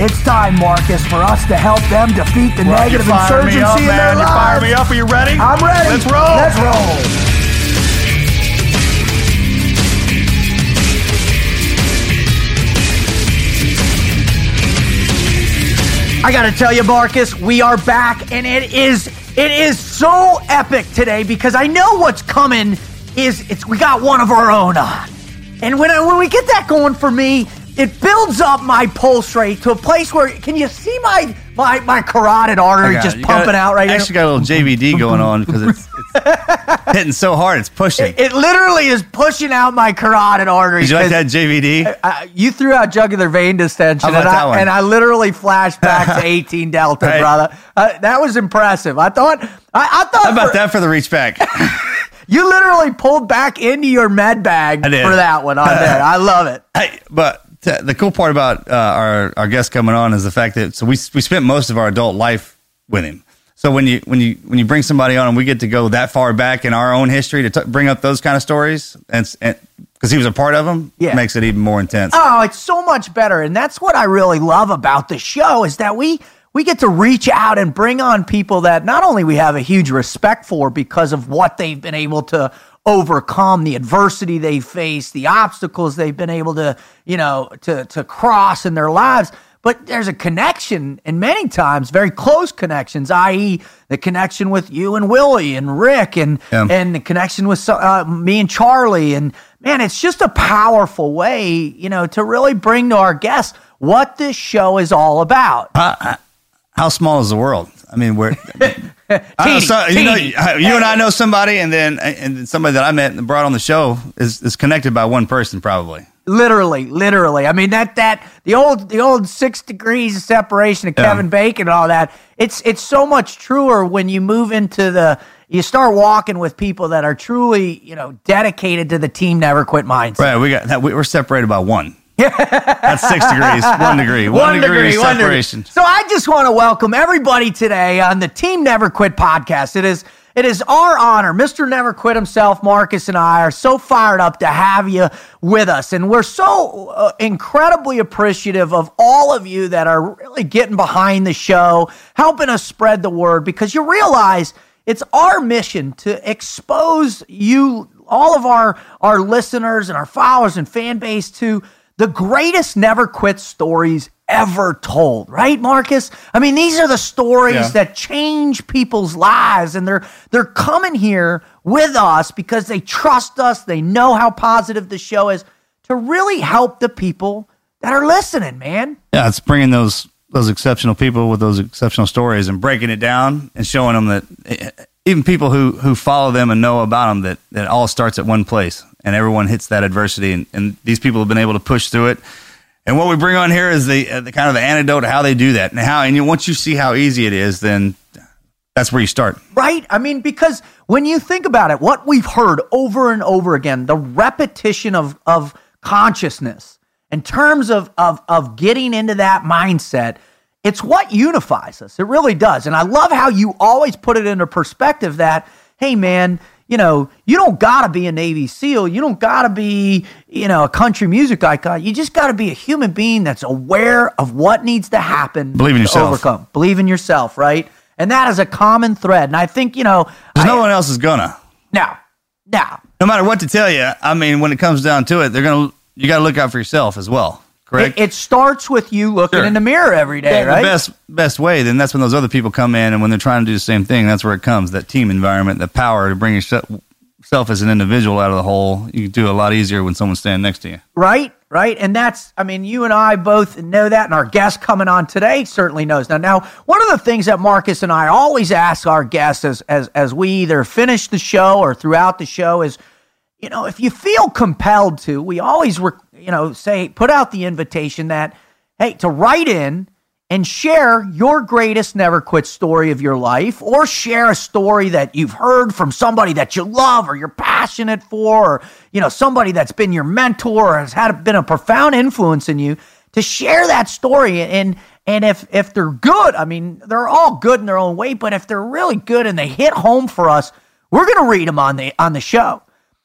It's time, Marcus, for us to help them defeat the Well, negative you fire me insurgency up, in man. their You lives. fire me up. Are you ready? I'm ready. Let's roll. Let's roll. I got to tell you, Marcus, we are back, and it is it is so epic today because I know what's coming. Is it's we got one of our own on, and when I, when we get that going for me, it builds up my pulse rate to a place where can you see my my my carotid artery just. You pumping got- out right now? Actually, got a little JVD going on because it's, it's hitting so hard, it's pushing. It literally is pushing out my carotid artery. Did you like that JVD? uh, you threw out jugular vein distension, and I, and I literally flashed back to 18 Delta, Right. brother. Uh, that was impressive. I thought, I, I thought How about for- that for the reach back? you literally pulled back into your med bag for that one on there. I love it. hey, but t- the cool part about uh, our our guest coming on is the fact that so we we spent most of our adult life with him. So when you when you when you bring somebody on and we get to go that far back in our own history to t- bring up those kind of stories and because he was a part of them, Yeah. makes it even more intense. Oh, it's so much better, and that's what I really love about the show is that we we get to reach out and bring on people that not only we have a huge respect for because of what they've been able to overcome, the adversity they face, the obstacles they've been able to you know to to cross in their lives. But there's a connection, and many times very close connections, i.e., the connection with you and Willie and Rick, and Yeah. and the connection with uh, me and Charlie. And man, it's just a powerful way, you know, to really bring to our guests what this show is all about. How small is the world? I mean, we're I so- you, know, you and I know somebody, and then and somebody that I met and brought on the show is, is connected by one person, probably. Literally, literally. I mean that that the old the old six degrees of separation of Yeah. Kevin Bacon and all that. It's it's so much truer when you move into the you start walking with people that are truly you know dedicated to the team never quit mindset. Right? We got that. We, we're separated by one. That's six degrees, one degree, one, degree, one degree. separation. So I just want to welcome everybody today on the Team Never Quit podcast. It is it is our honor, Mr. Never Quit himself, Marcus and I are so fired up to have you with us, and we're so uh, incredibly appreciative of all of you that are really getting behind the show, helping us spread the word, because you realize it's our mission to expose you all of our our listeners and our followers and fan base to the greatest never quit stories ever told, right, Marcus? I mean, these are the stories Yeah. that change people's lives, and they're they're coming here with us because they trust us. They know how positive the show is to really help the people that are listening, man. Yeah, it's bringing those those exceptional people with those exceptional stories and breaking it down and showing them that eh, even people who who follow them and know about them that that all starts at one place and everyone hits that adversity and, and these people have been able to push through it. And what we bring on here is the, uh, the kind of the antidote to how they do that and how and you, once you see how easy it is, then that's where you start. Right? I mean, because when you think about it, what we've heard over and over again, the repetition of, of consciousness in terms of, of, of getting into that mindset, it's what unifies us. It really does. And I love how you always put it into perspective that, hey, man, you know, you don't got to be a Navy SEAL. You don't got to be, you know, a country music icon. You just got to be a human being that's aware of what needs to happen. Believe in to yourself. Overcome. Believe in yourself, right? And that is a common thread. And I think, you know, Because no one else is gonna. now, now, no matter what to tell you, I mean, when it comes down to it, they're gonna you got to look out for yourself as well. Correct? It, it starts with you looking Sure. in the mirror every day, right? The best best way, then that's when those other people come in, and when they're trying to do the same thing, that's where it comes. That team environment, the power to bring yourself as an individual out of the hole. You can do a lot easier when someone's standing next to you. Right, right. And that's, I mean, you and I both know that, and our guest coming on today certainly knows. Now, now, one of the things that Marcus and I always ask our guests as, as, as we either finish the show or throughout the show is, you know, if you feel compelled to, we always, re- you know, say, put out the invitation that, hey, to write in and share your greatest never quit story of your life or share a story that you've heard from somebody that you love or you're passionate for or you know somebody that's been your mentor or has had been a profound influence in you to share that story. And and if if they're good i mean they're all good in their own way but if they're really good and they hit home for us we're going to read them on the on the show.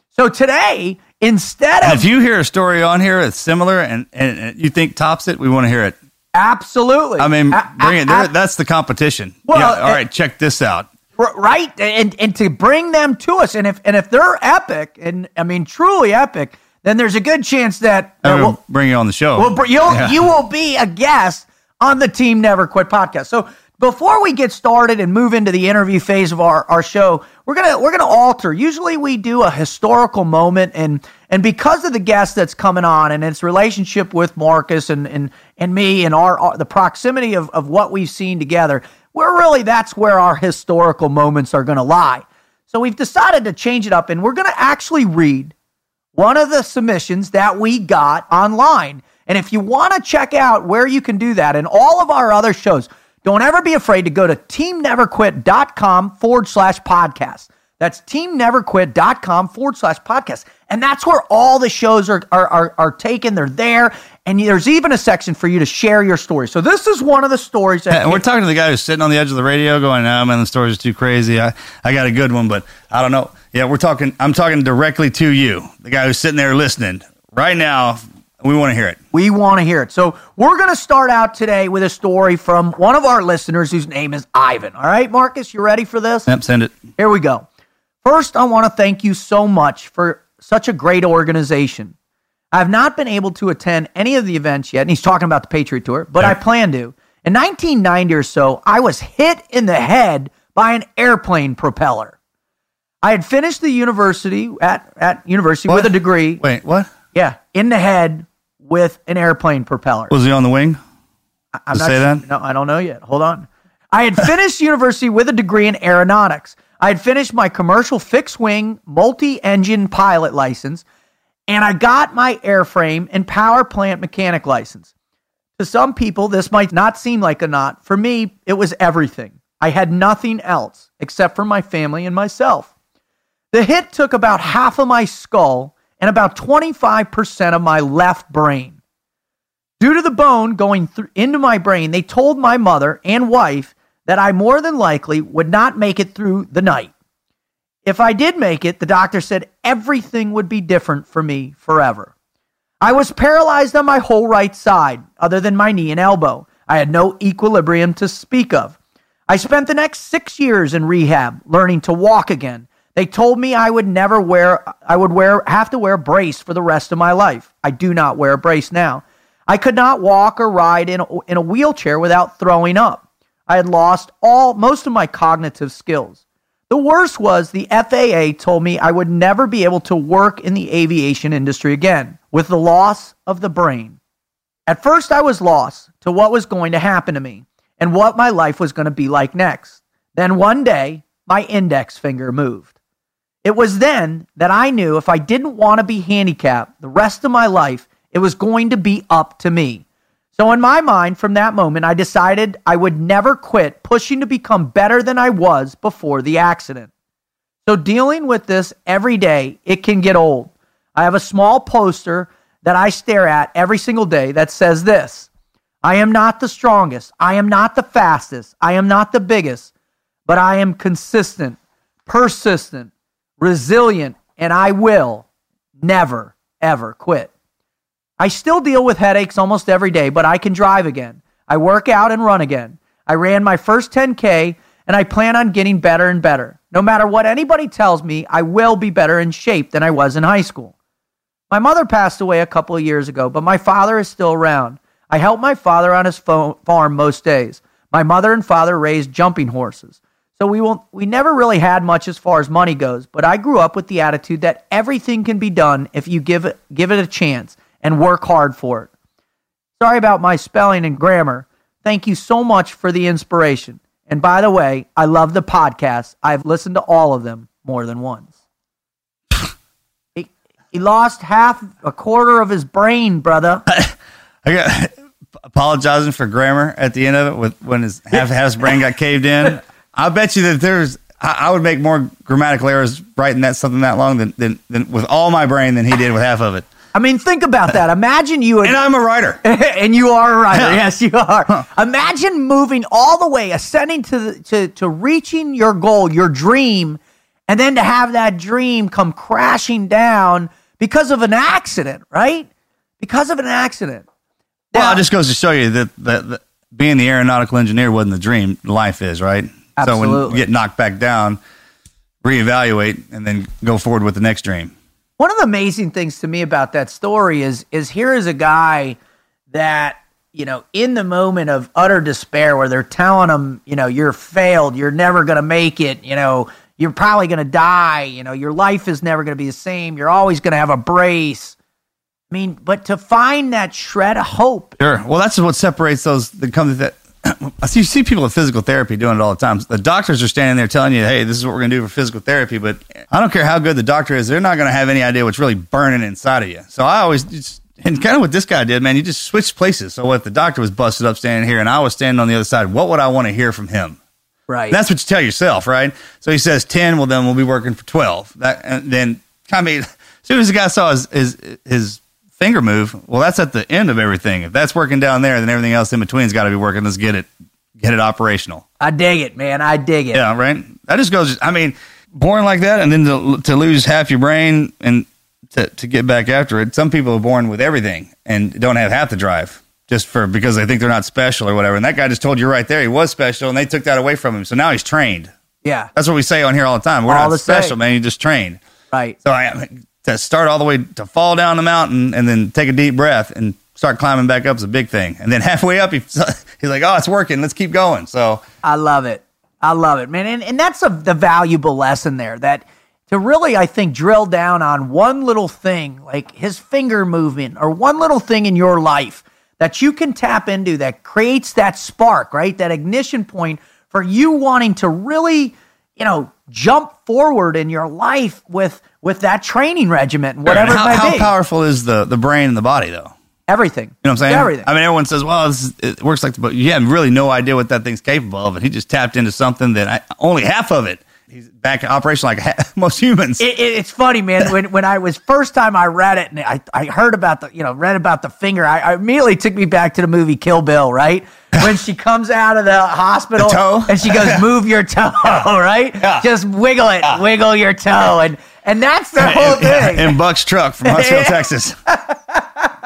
So today instead And of if you hear a story on here that's similar and, and, and you think tops it, we want to hear it. absolutely I mean, bring it. There, that's the competition. Well, yeah, all uh, right, check this out. Right and and to bring them to us and if and if they're epic and i mean truly epic then there's a good chance that, And we'll, we'll bring you on the show. we'll you'll, Yeah. you will be a guest on the team never quit podcast so before we get started and move into the interview phase of our, our show we're gonna we're gonna alter usually we do a historical moment and and because of the guest that's coming on and its relationship with marcus and and and me and our, our the proximity of, of what we've seen together we're really that's where our historical moments are gonna lie so we've decided to change it up and we're gonna actually read one of the submissions that we got online. And if you want to check out where you can do that and all of our other shows, don't ever be afraid to go to teamneverquit.com forward slash podcast. That's teamneverquit.com forward slash podcast. And that's where all the shows are, are, are, are taken. They're there. And there's even a section for you to share your story. So this is one of the stories that and we're talking to the guy who's sitting on the edge of the radio going, "No, man, the stories are too crazy. I, I got a good one, but I don't know." Yeah, we're talking. I'm talking directly to you, the guy who's sitting there listening right now. We want to hear it. We want to hear it. So we're going to start out today with a story from one of our listeners whose name is Ivan. All right, Marcus, you ready for this? Yep, send it. Here we go. First, I want to thank you so much for such a great organization. I've not been able to attend any of the events yet, and he's talking about the Patriot Tour, but I plan to. In 1990 or so, I was hit in the head by an airplane propeller. I had finished the university at, at university with a degree. Wait, what Yeah, in the head with an airplane propeller. was he on the wing? I'm to say sure- that? No, I don't know yet. Hold on. I had finished university with a degree in aeronautics. I had finished my commercial fixed wing multi engine pilot license, and I got my airframe and power plant mechanic license. To some people, this might not seem like a knot. For me, it was everything. I had nothing else except for my family and myself. The hit took about half of my skull and about 25% of my left brain. Due to the bone going through into my brain, they told my mother and wife that I more than likely would not make it through the night. If I did make it, the doctor said everything would be different for me forever. I was paralyzed on my whole right side, other than my knee and elbow. I had no equilibrium to speak of. I spent the next six years in rehab, learning to walk again. They told me I would never wear, I would wear, have to wear a brace for the rest of my life. I do not wear a brace now. I could not walk or ride in a, in a wheelchair without throwing up. I had lost all, most of my cognitive skills. The worst was the FAA told me I would never be able to work in the aviation industry again with the loss of the brain. At first, I was lost to what was going to happen to me and what my life was going to be like next. Then one day, my index finger moved. It was then that I knew if I didn't want to be handicapped the rest of my life, it was going to be up to me. So, in my mind, from that moment, I decided I would never quit pushing to become better than I was before the accident. So, dealing with this every day, it can get old. I have a small poster that I stare at every single day that says this I am not the strongest. I am not the fastest. I am not the biggest, but I am consistent, persistent, resilient, and I will never, ever quit. I still deal with headaches almost every day, but I can drive again. I work out and run again. I ran my first 10K and I plan on getting better and better. No matter what anybody tells me, I will be better in shape than I was in high school. My mother passed away a couple of years ago, but my father is still around. I help my father on his farm most days. My mother and father raised jumping horses. So we will we never really had much as far as money goes, but I grew up with the attitude that everything can be done if you give it give it a chance and work hard for it. Sorry about my spelling and grammar. Thank you so much for the inspiration. And by the way, I love the podcast. I've listened to all of them more than once. he, he lost half a quarter of his brain, brother. I got apologizing for grammar at the end of it with when his half half his brain got caved in. I bet you that there's I, I would make more grammatical errors writing that something that long than, than than with all my brain than he did with half of it. I mean, think about that. Imagine you And I'm a writer. and you are a writer. Yes, you are. Imagine moving all the way, ascending to, the, to to reaching your goal, your dream, and then to have that dream come crashing down because of an accident, right? Because of an accident. Well, Now- it just goes to show you that, that, that being the aeronautical engineer wasn't the dream. Life is right. So when you get knocked back down, reevaluate and then go forward with the next dream. One of the amazing things to me about that story is is here is a guy that you know in the moment of utter despair where they're telling him you know you're failed you're never going to make it you know you're probably going to die you know your life is never going to be the same you're always going to have a brace i mean but to find that shred of hope Sure. Well, that's what separates those that come to that. I see, you see people in physical therapy doing it all the time. The doctors are standing there telling you, "Hey, this is what we're going to do for physical therapy," but I don't care how good the doctor is; they're not going to have any idea what's really burning inside of you. So I always just, and kind of what this guy did, man. You just switched places. So if the doctor was busted up standing here and I was standing on the other side, what would I want to hear from him? right That's what you tell yourself, right? So he says ten. Well, then we'll be working for twelve. That and then I mean, as soon as the guy saw his his, his finger move, well, that's at the end of everything. If that's working down there, then everything else in between's got to be working. Let's get it get it operational. i dig it man i dig it Yeah, right. That just goes. I mean, born like that, and then to to lose half your brain and to to get back after it. Some people are born with everything and don't have half the drive. Just for because they think they're not special or whatever, and that guy just told you right there he was special, and they took that away from him. So now he's trained. yeah That's what we say on here all the time. We're All not special, same. man. You just trained. right So I to start all the way to fall down the mountain and then take a deep breath and start climbing back up is a big thing. And then halfway up, he, he's like, "Oh, it's working. Let's keep going." So I love it. I love it, man. And, and that's a, the valuable lesson there that to really, I think, drill down on one little thing, like his finger movement or one little thing in your life that you can tap into that creates that spark, right? That ignition point for you wanting to really, you know, jump forward in your life with with that training regiment and whatever how, it may how be. powerful is the the brain and the body though? Everything. You know what I'm saying? Everything. I mean, everyone says, "Well, this is, it works like the," but you have really no idea what that thing's capable of, and he just tapped into something that I, only half of it. He's back in operation like most humans. It, it, it's funny, man. When when I was first time I read it and I, I heard about the you know read about the finger, I, I immediately took me back to the movie Kill Bill, right? When she comes out of the hospital The toe? and she goes, "Move your toe," right? Yeah. Just wiggle it, wiggle your toe, and and that's the whole thing. in Buck's truck from Huntsville, Texas.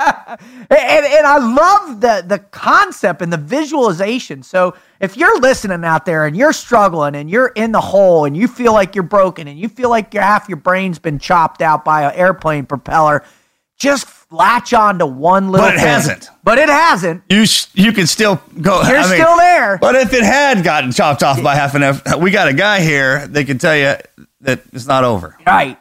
and, and I love the the concept and the visualization. So if you're listening out there and you're struggling and you're in the hole and you feel like you're broken and you feel like your half your brain's been chopped out by an airplane propeller, just latch on to one little. But it thing. hasn't. But it hasn't. You sh- you can still go. You're I mean, still there. But if it had gotten chopped off by half an F, we got a guy here that can tell you that it's not over. Right.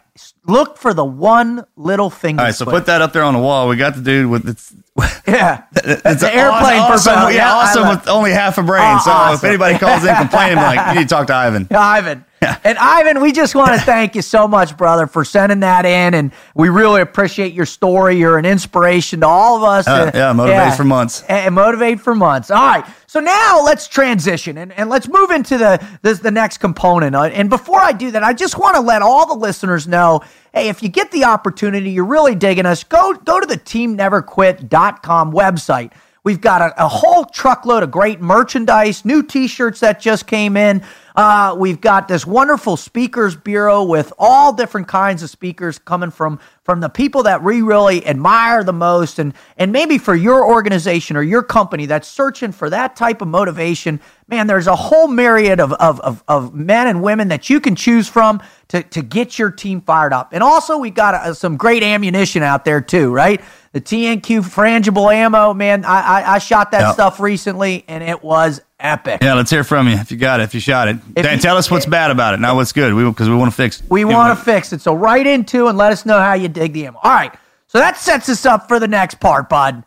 Look for the one little finger. All right, so put that up there on the wall. We got the dude with it's, yeah. it's an airplane awesome, propeller. yeah, Yeah, awesome with only half a brain. Oh, so if anybody calls in complaining, like, you need to talk to Ivan. Ivan. Yeah. And Ivan, we just want to thank you so much, brother, for sending that in. And we really appreciate your story. You're an inspiration to all of us. Uh, yeah, motivated for months. And motivate for months. All right. So now let's transition and, and let's move into the the next component. Uh, And before I do that, I just want to let all the listeners know, hey, if you get the opportunity, you're really digging us, go go to the teamneverquit.com website. We've got a, a whole truckload of great merchandise, new t-shirts that just came in. Uh, we've got this wonderful speakers bureau with all different kinds of speakers coming from from the people that we really admire the most, and and maybe for your organization or your company that's searching for that type of motivation. Man, there's a whole myriad of of of, of men and women that you can choose from to to get your team fired up. And also, we've got uh, some great ammunition out there too, right? The TNQ frangible ammo, man. I I, I shot that Yep. stuff recently, and it was epic. Yeah, let's hear from you if you got it, if you shot it. Dan, you- tell us what's bad about it, not what's good. We because we want to fix. It. We want to fix it. So write into and let us know how you dig the ammo. All right. So that sets us up for the next part, bud.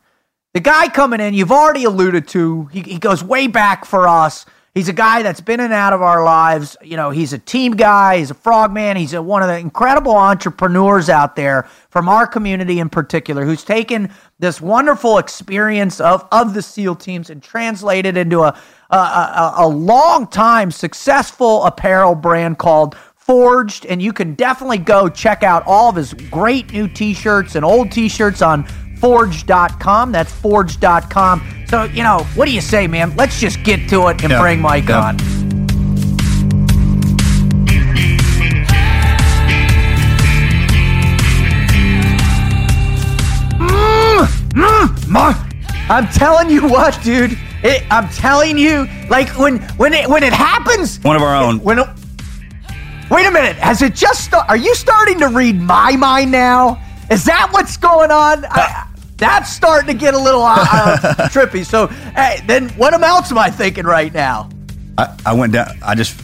The guy coming in, you've already alluded to, he, he goes way back for us. He's a guy that's been in and out of our lives. You know, he's a team guy, he's a frogman, he's a, one of the incredible entrepreneurs out there from our community in particular who's taken this wonderful experience of, of the SEAL teams and translated into a, a, a, a long time successful apparel brand called Forged, and you can definitely go check out all of his great new t shirts and old t shirts on forge.com. That's forge.com. So, you know, what do you say, man? Let's just get to it and Yeah. bring Mike Yeah. on. Mm, mm, Mark, I'm telling you what, dude. It, I'm telling you, like when when it when it happens, One of our own. when wait a minute, has it just? Sta- are you starting to read my mind now? Is that what's going on? I, uh, that's starting to get a little uh, uh, trippy. So, hey, then what else am I thinking right now? I, I went down. I just.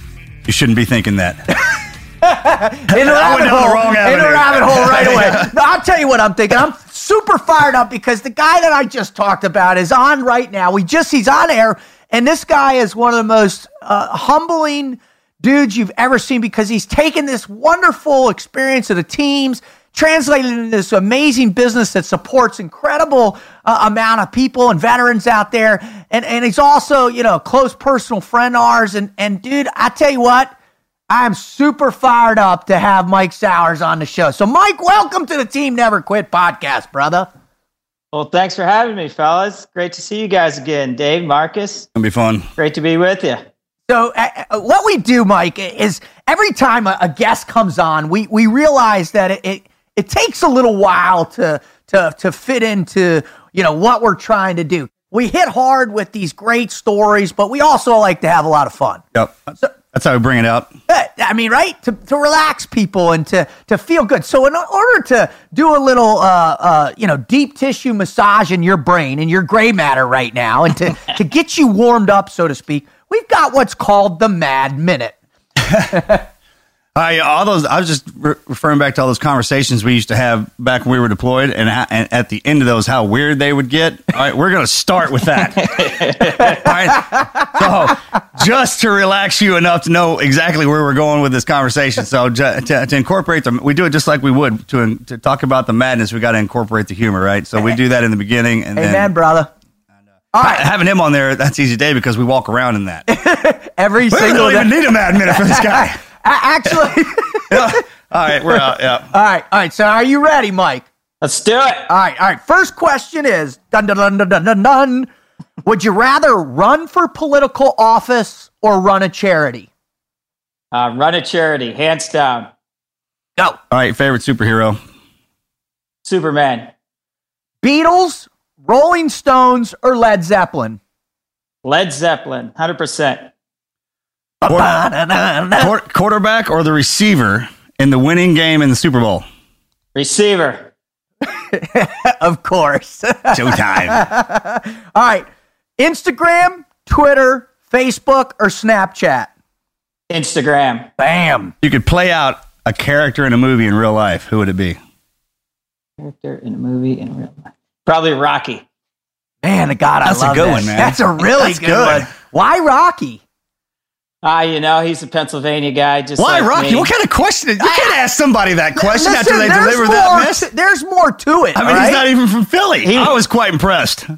You shouldn't be thinking that. in a I rabbit went down the hole. wrong in a rabbit hole right away. No, I'll tell you what I'm thinking. I'm super fired up because the guy that I just talked about is on right now. We just he's on air, and this guy is one of the most uh, humbling dudes you've ever seen because he's taken this wonderful experience of the teams. Translated into this amazing business that supports incredible uh, amount of people and veterans out there, and and he's also you know a close personal friend of ours. And and dude, I tell you what, I'm super fired up to have Mike Sauers on the show. So, Mike, welcome to the Team Never Quit podcast, brother. Well, thanks for having me, fellas. Great to see you guys again. Dave, Marcus, It'll be fun. great to be with you. So, uh, uh, what we do, Mike, is every time a, a guest comes on, we we realize that it, it it takes a little while to to to fit into you know what we're trying to do. We hit hard with these great stories, but we also like to have a lot of fun. Yep. So, That's how we bring it out. I mean, right? To, to relax people and to, to feel good. So, in order to do a little, uh, uh, you know, deep tissue massage in your brain and your gray matter right now, and to, to get you warmed up, so to speak, we've got what's called the Mad Minute. I, all those. I was just re- referring back to all those conversations we used to have back when we were deployed, and, how, and at the end of those, how weird they would get. All right, we're going to start with that. all right. So, just to relax you enough to know exactly where we're going with this conversation. So, to, to incorporate them, we do it just like we would to to talk about the madness. We got to incorporate the humor, right? So we do that in the beginning, and Amen, then brother. All right, having him on there, that's easy day because we walk around in that. every We single don't even day. need a mad minute for this guy. A- Actually, all right, we're out. Yeah. all right, all right. So, are you ready, Mike? Let's do it. All right, all right. First question is dun dun dun dun dun dun. dun. Would you rather run for political office or run a charity? Uh, run a charity, hands down. Go. All right, favorite superhero. Superman, Beatles, Rolling Stones, or Led Zeppelin? Led Zeppelin, 100%. Quar- quarterback or the receiver in the winning game in the Super Bowl? Receiver, of course. Showtime. All right. Instagram, Twitter, Facebook, or Snapchat? Instagram, Bam. you could play out a character in a movie in real life. Who would it be? character in a movie in real life. Probably Rocky. Man, God, I That's a love good this. one, man. That's a really That's good, good. one. Why Rocky? Ah, you know, he's a Pennsylvania guy. Just Why like Rocky? me. What kind of question? You can't ask somebody that question Listen, after they deliver more that mess. to- there's more to it. I mean, all he's not even from Philly. He- I was quite impressed.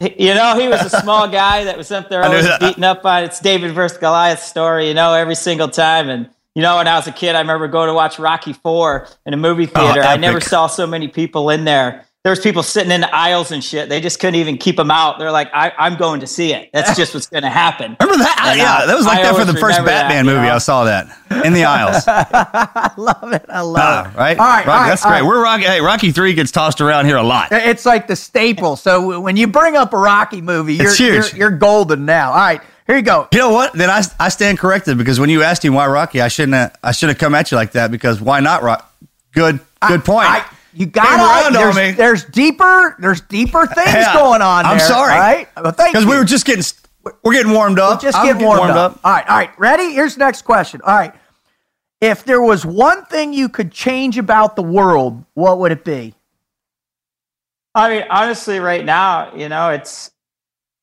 You know, he was a small guy that was up there I knew always that. beating up on it's David versus Goliath story, you know, every single time. And, you know, when I was a kid, I remember going to watch Rocky Four in a movie theater. I never Oh, saw so many people in there. There's people sitting in the aisles and shit. They just couldn't even keep them out. They're like, I, am going to see it. That's just what's going to happen. Remember that? And, yeah, uh, that was like I that for the first remember that, Batman you movie. know? I saw that in the aisles. I love it. I love Ah, it. right? All right. Rocky, all right, that's all great. right. We're Rocky. Hey, Rocky Three gets tossed around here a lot. It's like the staple. So when you bring up a Rocky movie, you're, It's huge. you're, you're golden now. All right. Here you go. You know what? Then I, I stand corrected because when you asked him why Rocky, I shouldn't have, I should have come at you like that because why not Rock? Good good point. I, you Came got around to on there's, me. there's deeper there's deeper things Yeah. going on I'm there, sorry. all right well thank Because we were just getting we're getting warmed up. just I'm getting warmed, up. all right all right ready here's the next question all right if there was one thing you could change about the world what would it be I mean, honestly, right now, you know, it's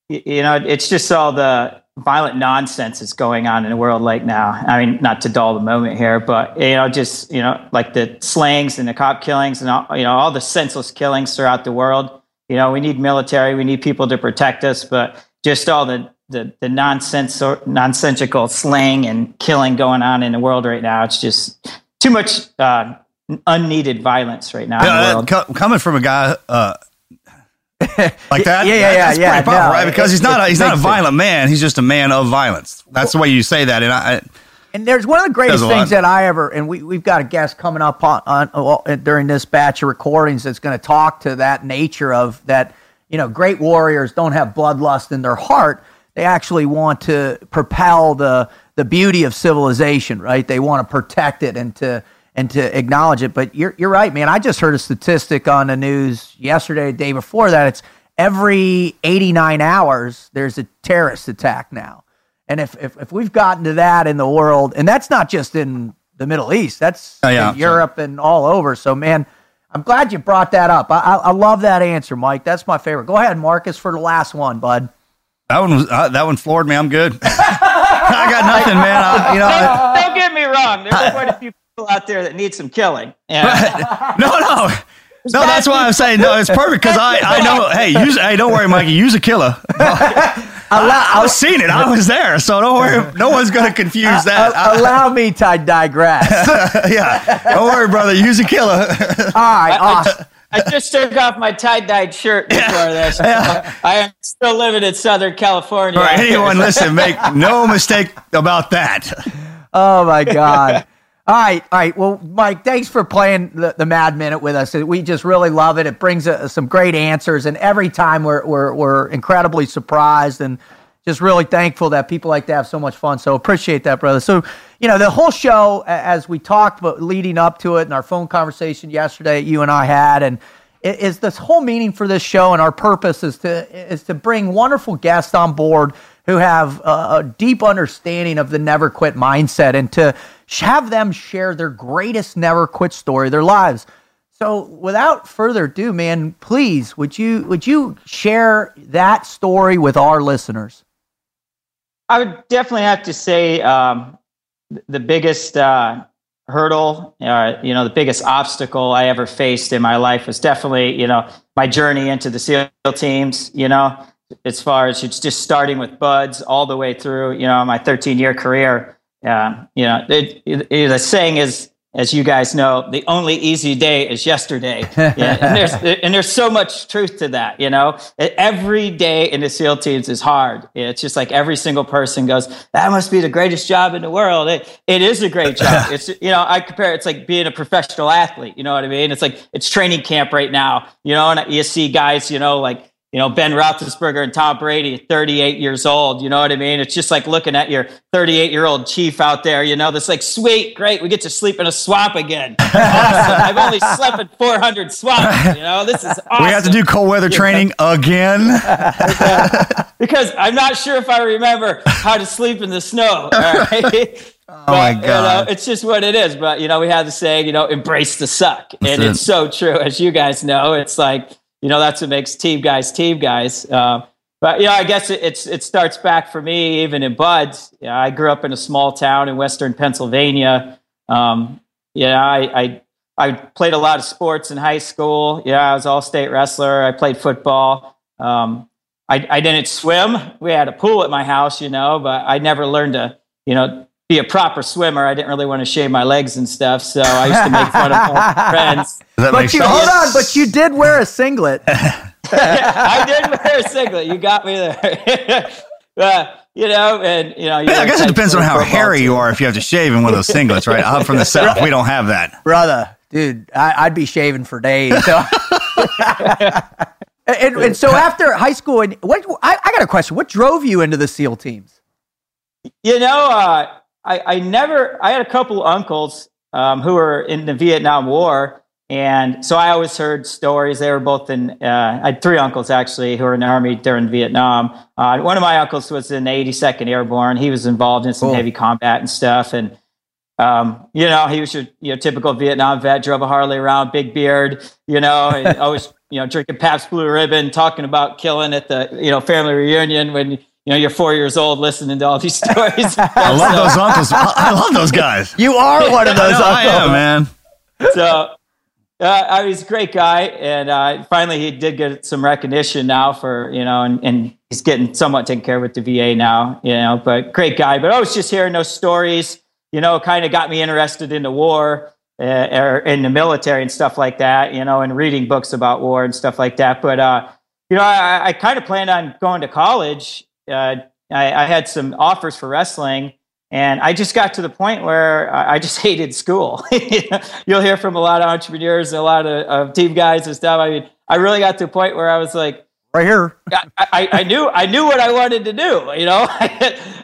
you know, it's just all the violent nonsense that's going on in the world right now. I mean, not to dull the moment here, but you know, just you know, like the slayings and the cop killings and all, you know, all the senseless killings throughout the world. You know, we need military, we need people to protect us, but just all the the, the nonsense nonsensical slaying and killing going on in the world right now. It's just too much uh, unneeded violence right now in the Yeah, world. that co- coming from a guy uh, like that, Yeah, yeah, yeah, that's yeah, no, right? Because it- he's not a, he's not a violent man. He's just a man of violence. That's the way you say that. And I, I And there's one of the greatest Says a lot. things that I ever, and we, we've got a guest coming up on, on uh, well, uh, during this batch of recordings that's going to talk to that nature of that, you know, great warriors don't have bloodlust in their heart. They actually want to propel the, the beauty of civilization, right? They want to protect it and to, and to acknowledge it. But you're, you're right, man. I just heard a statistic on the news yesterday, the day before that. It's every 89 hours, there's a terrorist attack now. And if, if, if we've gotten to that in the world, and that's not just in the Middle East, that's Oh, yeah. in Europe and all over. So, man, I'm glad you brought that up. I, I, I love that answer, Mike. That's my favorite. Go ahead, Marcus, for the last one, bud. that one was uh, that one floored me. I'm good. I got nothing, man. I, you know, don't, don't get me wrong. There's quite a few people out there that need some killing. Yeah. no, no. No, that's why I'm saying no. It's perfect because I, I know. Hey, use. Hey, don't worry, Mikey. Use a killer. I, I was seeing it. I was there, so don't worry. No one's going to confuse that. Uh, allow me to digress. yeah, don't worry, brother. Use a killer. right, awesome. I just took off my tie-dyed shirt before this. I am still living in Southern California. For anyone listen, make no mistake about that. Oh my God. All right, all right. Well, Mike, thanks for playing the, the Mad Minute with us. We just really love it. It brings uh, some great answers, and every time we're, we're we're incredibly surprised and just really thankful that people like to have so much fun. So appreciate that, brother. So you know the whole show, as we talked, but leading up to it, and our phone conversation yesterday you and I had, and it is this whole meaning for this show and our purpose is to is to bring wonderful guests on board who have a, a deep understanding of the never quit mindset and to have them share their greatest never quit story of their lives. So without further ado, man, please would you would you share that story with our listeners? I would definitely have to say um, the biggest uh, hurdle, uh, you know, the biggest obstacle I ever faced in my life was definitely, you know, my journey into the SEAL teams, you know, as far as it's just starting with BUD/S all the way through, you know, my 13 year career. Uh, you know, it, it, it- the saying is, as you guys know, the only easy day is yesterday. Yeah, and there's and there's so much truth to that. You know, every day in the SEAL teams is hard. It's just like every single person goes, "That must be the greatest job in the world." It, it is a great job. It's you know, I compare it's like being a professional athlete. You know what I mean? It's like it's training camp right now. You know, and you see guys, you know, like you know, Ben Roethlisberger and Tom Brady, 38 years old. You know what I mean? It's just like looking at your 38 year old chief out there, you know, that's like, sweet, great, we get to sleep in a swamp again. Awesome. I've only slept in 400 swamps. You know, this is awesome. We have to do cold weather training again. because I'm not sure if I remember how to sleep in the snow. All right. Oh my But, you God. know, it's just what it is. But you know, we have the saying, you know, embrace the suck, and it. it's so true. As you guys know, it's like you know that's what makes team guys team guys. Uh, but you know, I guess it, it's it starts back for me even in BUD/S. Yeah, I grew up in a small town in western Pennsylvania. Um, yeah, I, I I played a lot of sports in high school. Yeah, I was all state wrestler. I played football. Um, I, I didn't swim. We had a pool at my house, you know, but I never learned to, you know, be a proper swimmer. I didn't really want to shave my legs and stuff, so I used to make fun of my friends. That But you sense? hold on, but you did wear a singlet. I did wear a singlet. You got me there. uh, you know, and you know, you Yeah, I guess it depends on how hairy too. you are if you have to shave in one of those singlets, right? I'm from the south. We don't have that. brother, dude, I, I'd be shaving for days. So. and, and so after high school, and what I, I got a question. What drove you into the SEAL teams? You know, uh, I, I never, I had a couple uncles um, who were in the Vietnam War. And so I always heard stories. They were both in, uh, I had three uncles actually who were in the Army during Vietnam. Uh, one of my uncles was in the 82nd Airborne. He was involved in some Cool. heavy combat and stuff. And, um, you know, he was your you know, typical Vietnam vet, drove a Harley around, big beard, you know, always, you know, drinking Pabst Blue Ribbon, talking about killing at the, you know, family reunion when, you know, you're four years old listening to all these stories. I love those uncles. I, I love those guys. You are one of I, those know, I uncles. am, man. so uh, I was a great guy, and uh, finally he did get some recognition now for you know, and, and he's getting somewhat taken care of with the VA now, you know. But great guy. But I was just hearing those stories, you know, kind of got me interested in the war uh, or in the military and stuff like that, you know, and reading books about war and stuff like that. But uh, you know, I, I kind of planned on going to college. Uh, I, I had some offers for wrestling. And I just got to the point where I just hated school. You'll hear from a lot of entrepreneurs, a lot of, of team guys and stuff. I mean, I really got to a point where I was like, Right here. I, I, I knew, I knew what I wanted to do. You know, I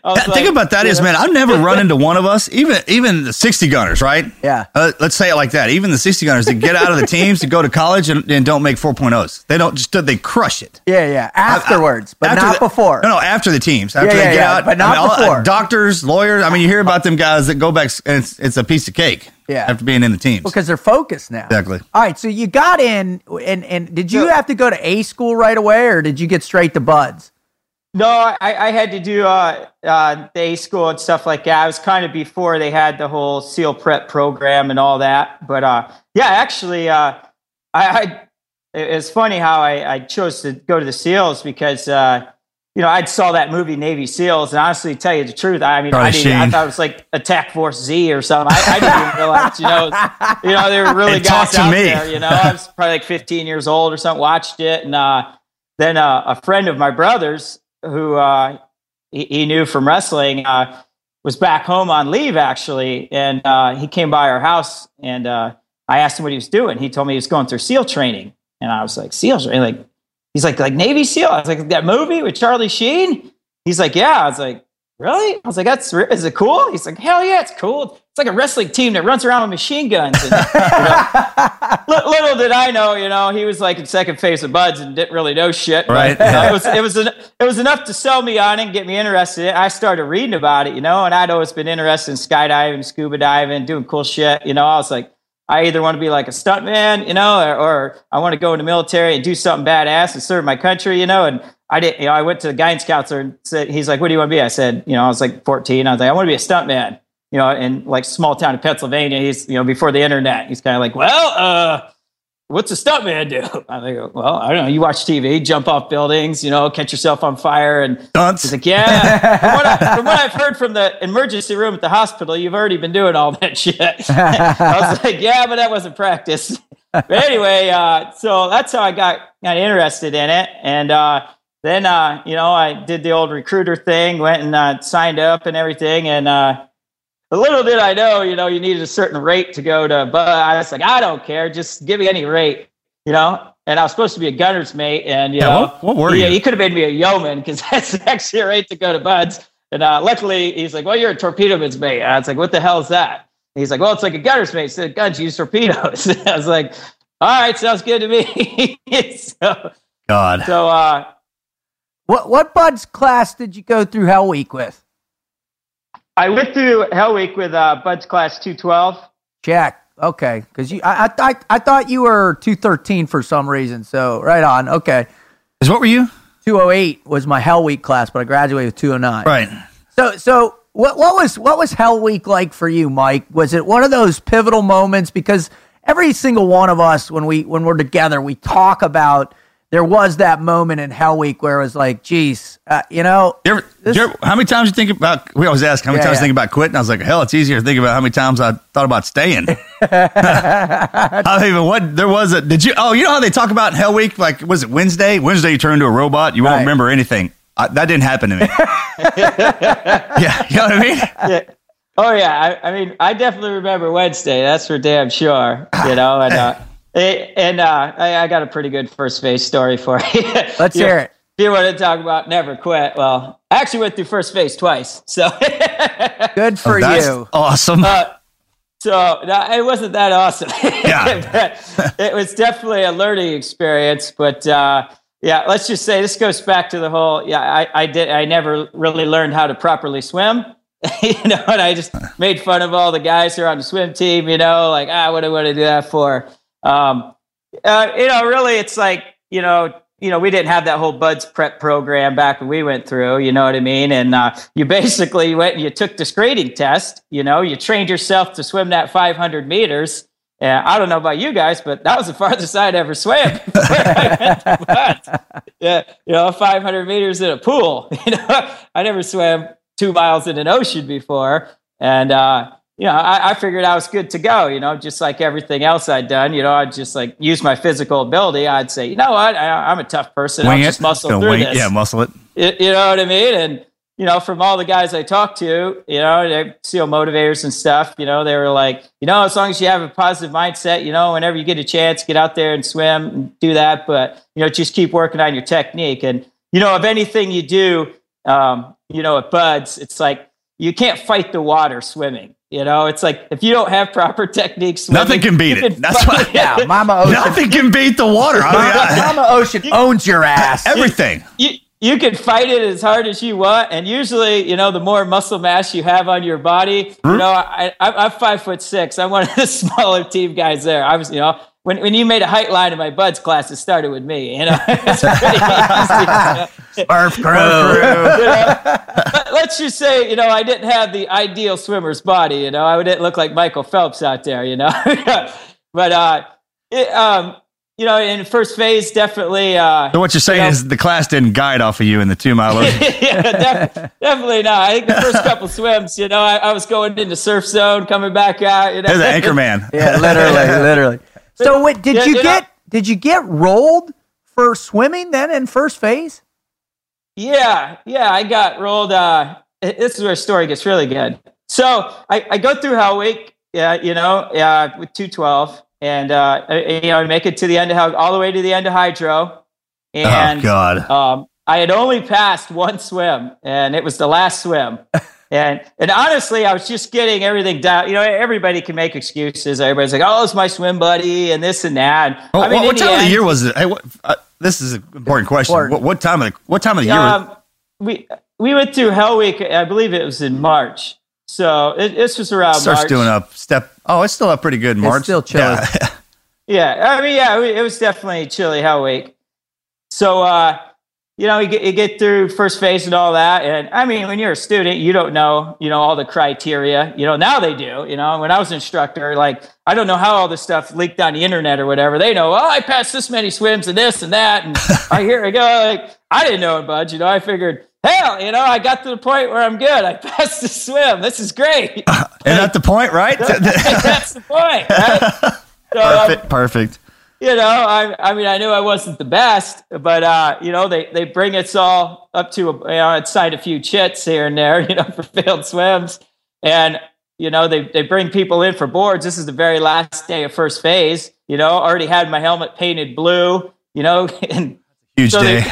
The like, thing about that you is, know, man, I've never run into one of us, even even the 60 gunners, right? Yeah. Uh, let's say it like that. Even the 60 gunners that get out of the teams to go to college and, and don't make 4.0s. They don't just, they crush it. Yeah, yeah. Afterwards, but After not the- before. No, no, after the teams. After Yeah, they yeah, get yeah, out. but not all- uh, before. doctors, lawyers. I mean, you hear about them guys that go back and it's, it's a piece of cake. Yeah. After being in the teams. because they're focused now. Exactly. All right, so you got in, and and did you Yeah. have to go to A school right away, or did you get straight to BUD/S? No, I, I had to do uh, uh, the A school and stuff like that. I was kind of before they had the whole SEAL prep program and all that. But uh, yeah, actually, uh, I, I it's funny how I, I chose to go to the SEALs because uh, you know I saw that movie Navy SEALs, and honestly, tell you the truth, I mean, I, didn't, I thought it was like Attack Force Z or something. I, I didn't even realize, you know, you know, they were really Hey, guys out me. there. You know, I was probably like 15 years old or something. Watched it, and uh, then uh, a friend of my brother's who uh, he, he knew from wrestling uh, was back home on leave actually, and uh, he came by our house and uh, I asked him what he was doing. He told me he was going through SEAL training, and I was like, SEAL training? Like, he's like, like Navy SEAL. I was like, that movie with Charlie Sheen. He's like, yeah. I was like, really? I was like, that's is it cool? He's like, hell yeah, it's cool. It's like a wrestling team that runs around with machine guns. And, you know, little did I know, you know, he was like in second phase of BUD/S and didn't really know shit. but, Right. know, it was it was en- it was enough to sell me on it and get me interested. in it. I started reading about it, you know, and I'd always been interested in skydiving, scuba diving, doing cool shit. You know, I was like, I either want to be like a stuntman, you know, or, or I want to go in the military and do something badass and serve my country, you know. And I did, you know, I went to the guidance counselor and said, he's like, what do you want to be? I said, you know, I was like 14. I was like, I want to be a stuntman, you know, in like small town in Pennsylvania. He's, you know, before the internet, he's kind of like, well, uh, what's a stuntman do? I think, well, I don't know. You watch TV, jump off buildings, you know, catch yourself on fire. And Stunts. he's like, yeah. from, what I, from what I've heard from the emergency room at the hospital, you've already been doing all that shit. I was like, yeah, but that wasn't practice. But anyway, uh, so that's how I got, got interested in it. And uh, then, uh, you know, I did the old recruiter thing, went and uh, signed up and everything. And a little did I know, you know, you needed a certain rate to go to, but I was like, I don't care, just give me any rate, you know. And I was supposed to be a gunner's mate, and you Yeah, know, what- what were he, you? he could have made me a yeoman because that's actually a rate to go to BUD/S. And uh, luckily, he's like, "Well, you're a torpedo man's mate." And I was like, "What the hell is that?" And he's like, "Well, it's like a gunner's mate. So guns use torpedoes." I was like, "All right, sounds good to me." so, God. so uh, What what BUD/S class did you go through Hell Week with? I went through Hell Week with uh, BUD/S Class 212. Jack, Okay, because you, I, I, I, I thought you were two thirteen for some reason. So right on. Okay, Is what were you? two oh eight was my Hell Week class, but I graduated with two oh nine. Right. So so what what was what was Hell Week like for you, Mike? Was it one of those pivotal moments? Because every single one of us, when we when we're together, we talk about there was that moment in Hell Week where it was like, geez, uh, you know, You ever, This- you ever- how many times you think about? We always ask how many Yeah, times yeah. you think about quitting. I was like, hell, it's easier to think about how many times I thought about staying. I mean, what there was a did you? Oh, you know how they talk about in Hell Week? Like, was it Wednesday? Wednesday, you turn into a robot. You won't Right. remember anything. I, that didn't happen to me. yeah, you know what I mean. yeah. Oh yeah, I, I mean, I definitely remember Wednesday. That's for damn sure. You know, and uh, and uh, I, I got a pretty good first phase story for you. Let's You- hear it. If you want to talk about never quit, well, I actually went through first phase twice, so good for Oh, That's you. awesome. uh, so no, it wasn't that awesome. Yeah. It was definitely a learning experience. But uh, yeah, let's just say this goes back to the whole. Yeah, I, I did. I never really learned how to properly swim. you know, and I just made fun of all the guys who are on the swim team. You know, like ah, what do I want to do that for? Um, uh, you know, really, it's like you know, you know, we didn't have that whole BUD/S prep program back when we went through. You know what I mean? And uh, you basically went and you took this grading test. You know, you trained yourself to swim that 500 meters. And I don't know about you guys, but that was the farthest I'd ever swam. Yeah, you know, 500 meters in a pool. You know, I never swam two miles in an ocean before, and uh, you know, I, I figured I was good to go. You know, just like everything else I'd done. You know, I'd just like use my physical ability. I'd say, you know what, I, I'm a tough person. I'll wing just it. muscle Gonna through wing- this. Yeah, muscle it. You, you know what I mean? And you know, from all the guys I talked to, you know, SEAL motivators and stuff, you know, they were like, you know, as long as you have a positive mindset, you know, whenever you get a chance, get out there and swim and do that. But you know, just keep working on your technique. And you know, of anything you do, um, you know, at BUD/S, it's like you can't fight the water swimming. You know, it's like if you don't have proper techniques, Nothing can beat you it. That's why- Yeah, Mama Ocean. Nothing can beat the water. I mean, Mama Ocean owns your ass. everything. you you can fight it as hard as you want, and usually, you know, the more muscle mass you have on your body, you hmm? know, I, I I'm five foot six. I'm one of the smaller team guys there. I was, you know, when when you made a height line in my BUD/S class, it started with me. You know, it's pretty easy. Smurf crew. You know? Let's just say, you know, I didn't have the ideal swimmer's body. You know, I didn't look like Michael Phelps out there. You know, but uh, it, um, you know, in first phase, definitely. Uh, So what you're saying You know- is the class didn't guide off of you in the two mile ocean. yeah, def- definitely not. I think the first couple swims, you know, I, I was going into surf zone, coming back out. You know, There's the anchor man. Yeah, literally, literally. So, wait, did Yeah, you know- get did you get rolled for swimming then in first phase? Yeah, yeah, I got rolled. Uh, this is where the story gets really good. So I, I go through Hell Week, yeah, you know, uh, with two twelve, and uh, I- you know, I make it to the end of Hell, all the way to the end of Hydro, and oh God. um, I had only passed one swim, and it was the last swim. And and honestly, I was just getting everything down. You know, everybody can make excuses. Everybody's like, "Oh, it's my swim buddy," and this and that. Oh, I mean, what, in what the time of the year was it? Hey, what, uh, this is an important question. Important. What, what time of the what time of the year? was, Um, we we went through Hell Week. I believe it was in March. So it, this was around starts March. doing up step. Oh, it's still up pretty good. in It's March. still chilly. Yeah. Yeah, I mean, yeah, it was definitely chilly Hell Week. So, uh, you know, you get, you get through first phase and all that. And I mean, when you're a student, you don't know, you know, all the criteria. You know, now they do. You know, when I was an instructor, like, I don't know how all this stuff leaked on the internet or whatever. They know, oh, I passed this many swims and this and that. And I here I go. Like, I didn't know it, bud. You know, I figured, hell, you know, I got to the point where I'm good. I passed the swim. This is great. Isn't that the point, right? That's the point, right? So, um, perfect. You know, I, I mean, I knew I wasn't the best, but uh, you know, they they bring us all up to a, you know, I'd signed a few chits here and there, you know, for failed swims, and you know, they they bring people in for boards. This is the very last day of first phase. You know, already had my helmet painted blue. You know, and Huge so day.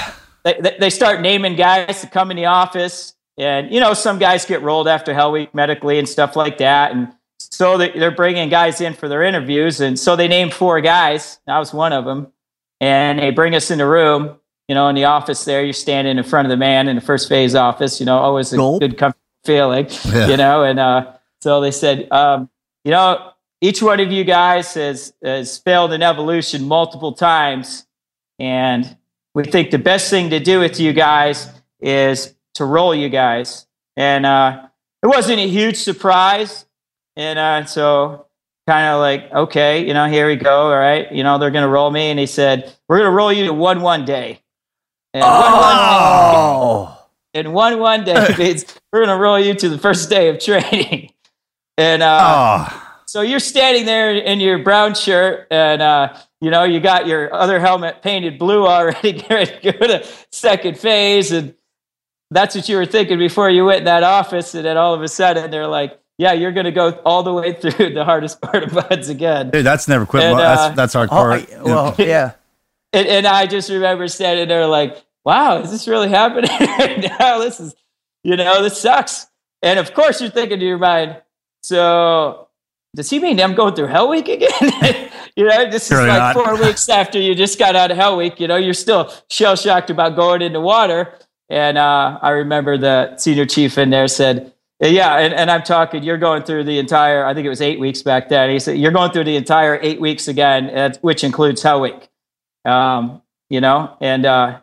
they, they they start naming guys to come in the office, and you know, some guys get rolled after Hell Week medically and stuff like that, and so they, they're bringing guys in for their interviews, and so they named four guys. I was one of them, and they bring us in the room. You know, in the office there, you're standing in front of the man in the first phase office. You know, always a good comfortable feeling. Yeah. You know, and uh, so they said, um, you know, each one of you guys has has failed in evolution multiple times, and we think the best thing to do with you guys is to roll you guys. And uh, it wasn't a huge surprise. And uh, so kind of like, okay, you know, here we go. All right, you know, they're going to roll me, and he said, we're going to roll you to one one day. And one one Oh, and one one day means we're going to roll you to the first day of training. And uh, Oh, so you're standing there in your brown shirt, and uh, you know you got your other helmet painted blue already, to go to second phase, and that's what you were thinking before you went in that office. And then all of a sudden, they're like, "Yeah, you're going to go all the way through the hardest part of BUD/S again." dude, that's never quit. And, mo- uh, that's that's oh, hardcore. well, yeah. And, and I just remember standing there like, "Wow, is this really happening right now? This is, you know, this sucks." And of course, you're thinking to your mind, "So." Does he mean I'm going through Hell Week again? you know, this is like not. four weeks after you just got out of Hell Week. You know, you're still shell shocked about going into water. And uh, I remember the senior chief in there said, "Yeah," and, and I'm talking. You're going through the entire. I think it was eight weeks back then. He said, "You're going through the entire eight weeks again, uh, which includes Hell Week." Um, you know, and uh,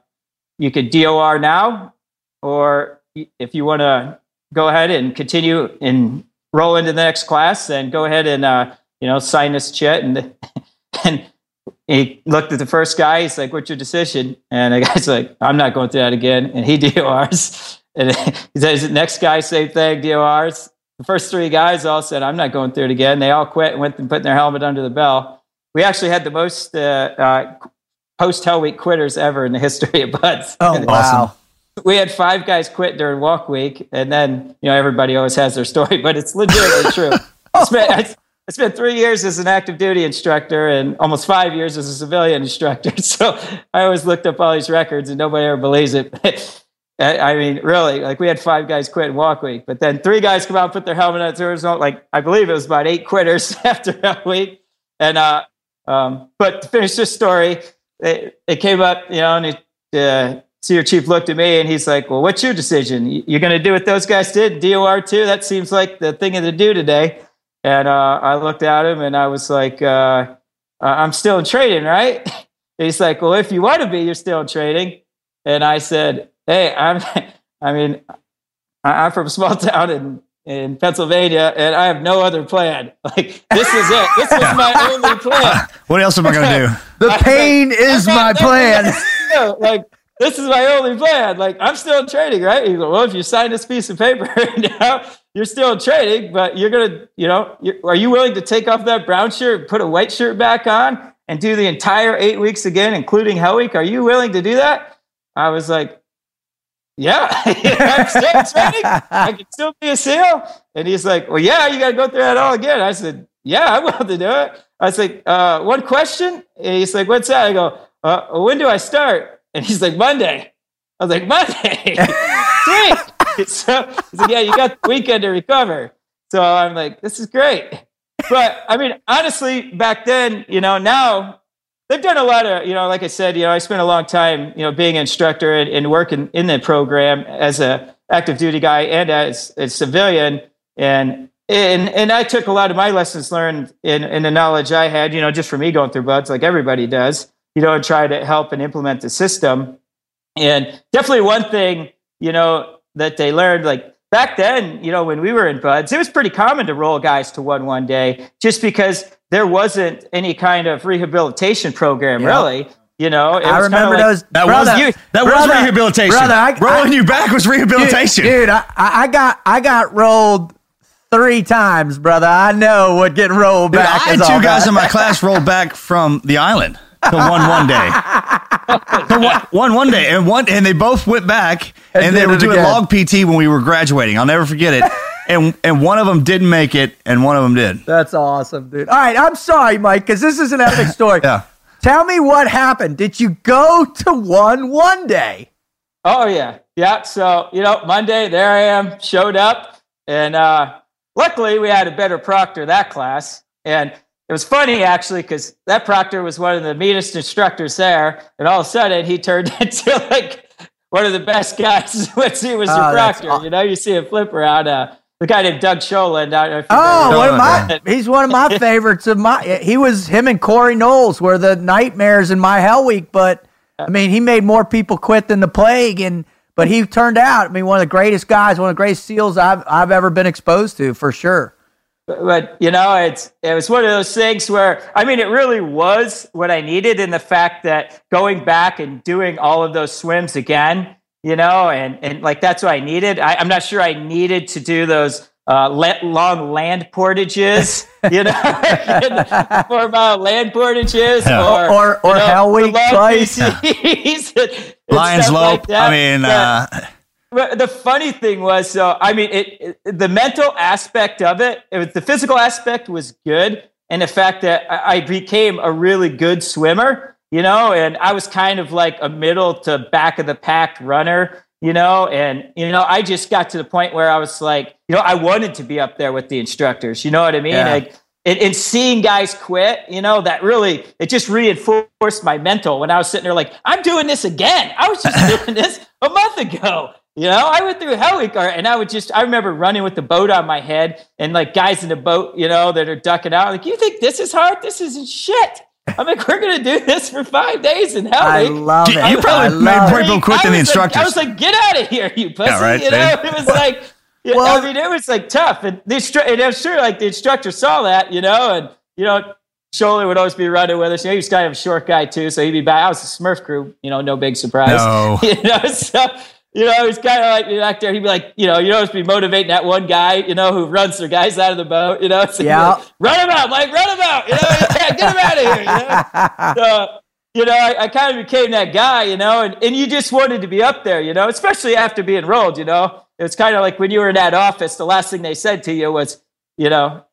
you could DOR now, or if you want to go ahead and continue and roll into the next class, then go ahead and uh, you know sign this chit. And and he looked at the first guy. He's like, "What's your decision?" And the guy's like, "I'm not going through that again." And he DORs. And he says, "The next guy, same thing, DORs." The first three guys all said, "I'm not going through it again." They all quit and went and put their helmet under the bell. We actually had the most uh, uh, post Hell Week quitters ever in the history of BUD/S. Oh, wow. we had five guys quit during walk week, and then you know everybody always has their story, but it's legitimately true. I spent, I, I spent three years as an active duty instructor and almost five years as a civilian instructor. So I always looked up all these records, and nobody ever believes it. I mean, really, like we had five guys quit in walk week, but then three guys come out, put their helmet on. There was like I believe it was about eight quitters after that week, and uh, um, but to finish this story, it, it came up, you know, and it, uh, senior chief looked at me and he's like, "Well, what's your decision? You- You're going to do what those guys did, DOR too? That seems like the thing to do today." And uh, I looked at him and I was like, uh, "I'm still in training, right?" He's like, "Well, if you want to be, you're still in training." And I said, "Hey, I'm, I mean, I'm from a small town in." In Pennsylvania, and I have no other plan. Like this is it. This was my only plan. what else am I going to do? The pain is my plan. No, like this is my only plan. Like I'm still in training, right? Like, well, if you sign this piece of paper now, you're still in training, but you're gonna, you know, are you willing to take off that brown shirt, put a white shirt back on, and do the entire eight weeks again, including Hell Week? Are you willing to do that? I was like, yeah. I can still be a SEAL. And he's like, well, yeah, you got to go through that all again. I said, yeah, I'm willing to do it. I was like, uh, one question. And he's like, what's that? I go, uh, when do I start? And he's like, Monday. I was like, Monday. Sweet. so he's like, yeah, you got the weekend to recover. So I'm like, this is great. But I mean, honestly, back then, you know, now they've done a lot of, you know, like I said, you know, I spent a long time, you know, being an instructor and, and working in the program as a active duty guy and as a civilian. And and and I took a lot of my lessons learned in, in the knowledge I had, you know, just from me going through BUD/S like everybody does, you know, and try to help and implement the system. And definitely one thing, you know, that they learned, like back then, you know, when we were in BUD/S, it was pretty common to roll guys to one one day just because there wasn't any kind of rehabilitation program, Yeah. really. You know, it I was kinda remember like- those. That brother, was that brother, was rehabilitation. Brother, I, Rolling I, you back was rehabilitation. Dude, dude, I, I I got I got rolled three times, brother. I know what getting rolled Dude, back I is had all two guys about. in my class rolled back from the island to one one day. To one, one one day, and one and they both went back and, And they were doing again. log PT when we were graduating. I'll never forget it. and and one of them didn't make it, and one of them did. That's awesome, dude. All right, I'm sorry, Mike, because this is an epic story. Yeah. Tell me what happened. Did you go to one one day? Oh yeah, yeah. So you know, Monday there I am, showed up, and uh, luckily we had a better proctor that class, and it was funny actually because that proctor was one of the meanest instructors there, and all of a sudden he turned into like one of the best guys once he was Oh, your proctor. aw- You know, you see him flip around. Uh, the guy named Doug Sholand. I don't know if you've Oh, of my he's one of my favorites of my he was him and Corey Knowles were the nightmares in my hell week, but I mean he made more people quit than the plague and but he turned out, I mean, one of the greatest guys, one of the greatest seals I've I've ever been exposed to for sure. But, but, you know, it's it was one of those things where I mean, it really was what I needed in the fact that going back and doing all of those swims again, you know, and and like that's what I needed. I, I'm not sure I needed to do those uh, long land portages, you know, four mile land portages, Yeah. or Or- or you know, Hell Week twice. PCs and- and Lions stuff like I mean, Yeah. uh, But the funny thing was, so I mean, it, it the mental aspect of it, it was the physical aspect was good, and the fact that I, I became a really good swimmer, you know, and I was kind of like a middle to back of the pack runner, you know, and you know, I just got to the point where I was like, you know, I wanted to be up there with the instructors, you know what I mean? Yeah. Like, and, and seeing guys quit, you know, that really it just reinforced my mental when I was sitting there like, I'm doing this again. I was just doing this a month ago. You know, I went through Hell Week and I would just I remember running with the boat on my head and like guys in the boat, you know, that are ducking out. Like, you think this is hard? This isn't shit. I'm like, we're gonna do this for five days in Hell I Week. love You- it. you probably made more people quit than the was like- instructors. I was like, get out of here, you pussy. right, you know, same. it was like, yeah, Well- I mean, it was like tough. And the instru- and I'm sure like the instructor saw that, you know, and you know, Scholler would always be running with us. You know, he was kind of a short guy too, so he'd be back. I was a Smurf crew, you know, no big surprise. No. you know, so you know, he's kind of like back there. He'd be like, you know, you always be motivating that one guy, you know, who runs their guys out of the boat. You know, so Yeah. like, run him out, Mike, run him out. You know, yeah, get him out of here. You know? so, you know, I, I kind of became that guy, you know, and, and you just wanted to be up there, you know, especially after being rolled, you know. It's kind of like when you were in that office, the last thing they said to you was, you know,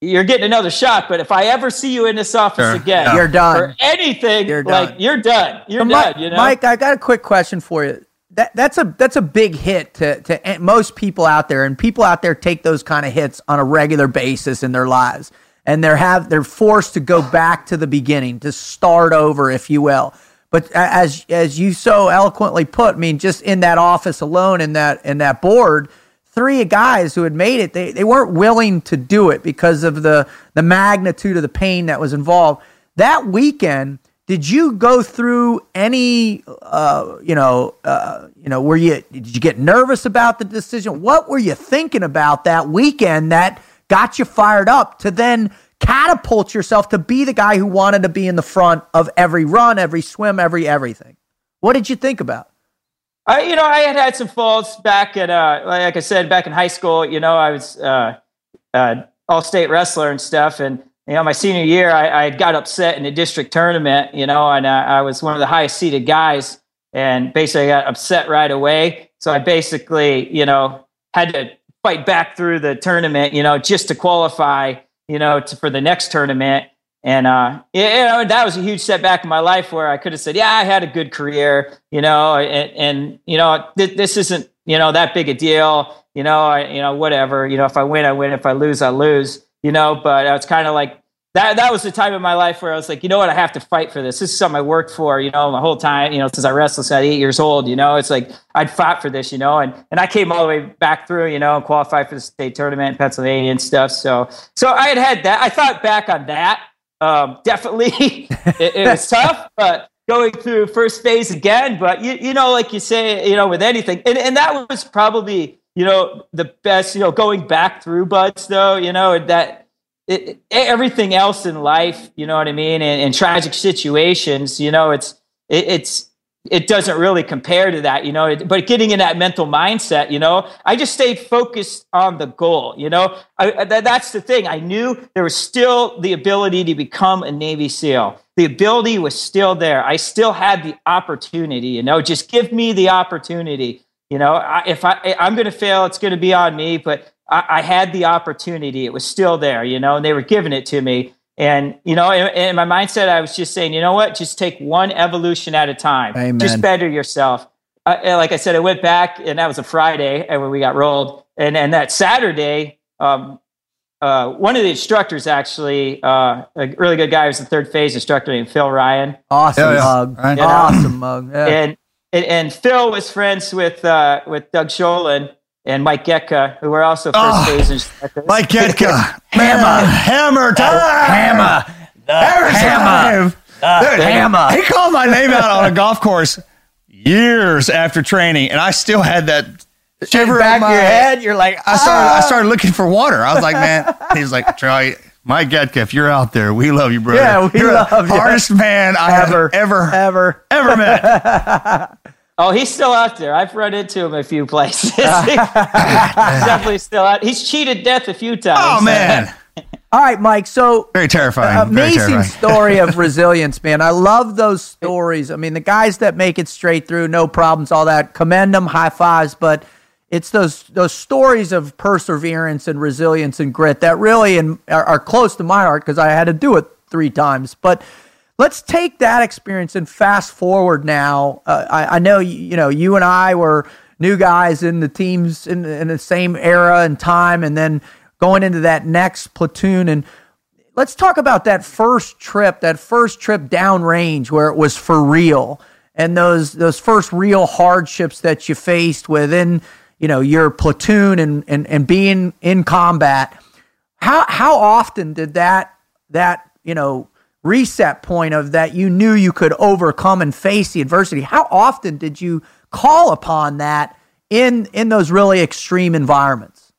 you're getting another shot, but if I ever see you in this office Sure. again, Yeah. You're done. for anything, You're like done. you're done. You're But done, Mike, you know. Mike, I got a quick question for you. That that's a that's a big hit to to most people out there, and people out there take those kind of hits on a regular basis in their lives, and they're have they're forced to go back to the beginning to start over, if you will. But as as you so eloquently put, I mean, just in that office alone, in that in that board, three guys who had made it, they, they weren't willing to do it because of the the magnitude of the pain that was involved. That weekend, did you go through any uh, you know uh, you know were you did you get nervous about the decision? What were you thinking about that weekend that got you fired up to then catapult yourself to be the guy who wanted to be in the front of every run, every swim, every everything? What did you think about? I, you know, I had had some faults back at, uh, like I said, back in high school. You know, I was uh, uh, all-state wrestler and stuff, and you know, my senior year, I, I got upset in the district tournament. You know, and uh, I was one of the highest seeded guys, and basically I got upset right away. So I basically, you know, had to fight back through the tournament. You know, just to qualify. You know, to, for the next tournament. And uh, you know, that was a huge setback in my life where I could have said, "Yeah, I had a good career," you know, and, and you know, th- this isn't you know that big a deal, you know, I, you know, whatever, you know, if I win, I win. If I lose, I lose, you know. But it's kind of like that. That was the time in my life where I was like, you know what, I have to fight for this. This is something I worked for, you know, my whole time, you know, since I wrestled since I was eight years old. You know, it's like I'd fought for this, you know, and and I came all the way back through, you know, and qualified for the state tournament in Pennsylvania and stuff. So so I had had that. I thought back on that um, definitely it, it was tough, but going through first phase again. But you, you know, like you say, you know, with anything, and, and that was probably, you know, the best, you know, going back through BUD/S though, you know, that it, everything else in life, you know what I mean? And, and tragic situations, you know, it's, it, it's, it doesn't really compare to that, you know. But getting in that mental mindset, you know, I just stayed focused on the goal, you know. I- that's the thing. I knew there was still the ability to become a Navy SEAL. The ability was still there. I still had the opportunity, you know. Just give me the opportunity, you know. I, if I I'm going to fail, it's going to be on me. But I, I had the opportunity. It was still there, you know, and they were giving it to me. And you know, in, in my mindset, I was just saying, you know what? Just take one evolution at a time. Amen. Just better yourself. Uh, and like I said, I went back, and that was a Friday, and when we got rolled, and and that Saturday, um, uh, one of the instructors actually, uh, a really good guy, was the third phase instructor named Phil Ryan, Awesome Yeah, yeah. mug. Right. Yeah. Awesome mug. Yeah. and, and and Phil was friends with uh, with Doug Sholin and Mike Getka, who were also first Oh, phase instructors. Mike Getka, hammer. Hammer time. hammer. The hammer. time. Dude, hammer. He called my name out on a golf course years after training, and I still had that shiver back in my of your head. You're like, I started, I "Ah." started looking for water. I was like, man, he's like, Troy, Mike Getka, if you're out there, we love you, brother. Yeah, we you're love the you. hardest man I ever, have ever, ever. ever met. Oh, he's still out there. I've run into him a few places. he's definitely still out. He's cheated death a few times. Oh, man. All right, Mike. So Very terrifying. Very amazing terrifying. story of resilience, man. I love those stories. I mean, the guys that make it straight through, no problems, all that. Commend them, high fives. But it's those those stories of perseverance and resilience and grit that really in, are, are close to my heart because I had to do it three times. But let's take that experience and fast forward now. Uh, I, I know you, you know you and I were new guys in the teams in, in the same era and time, and then going into that next platoon and let's talk about that first trip, that first trip downrange where it was for real, and those those first real hardships that you faced within you know your platoon and and, and being in combat. How how often did that that you know reset point of that you knew you could overcome and face the adversity? How often did you call upon that in in those really extreme environments?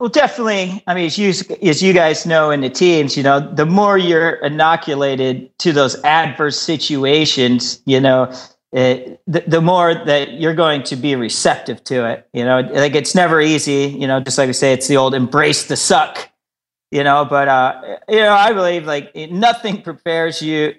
Well, definitely. I mean, as you as you guys know in the teams, you know, the more you're inoculated to those adverse situations, you know, it, the, the more that you're going to be receptive to it. You know, like it's never easy. You know, just like we say, it's the old embrace the suck. You know, but uh, you know, I believe like nothing prepares you.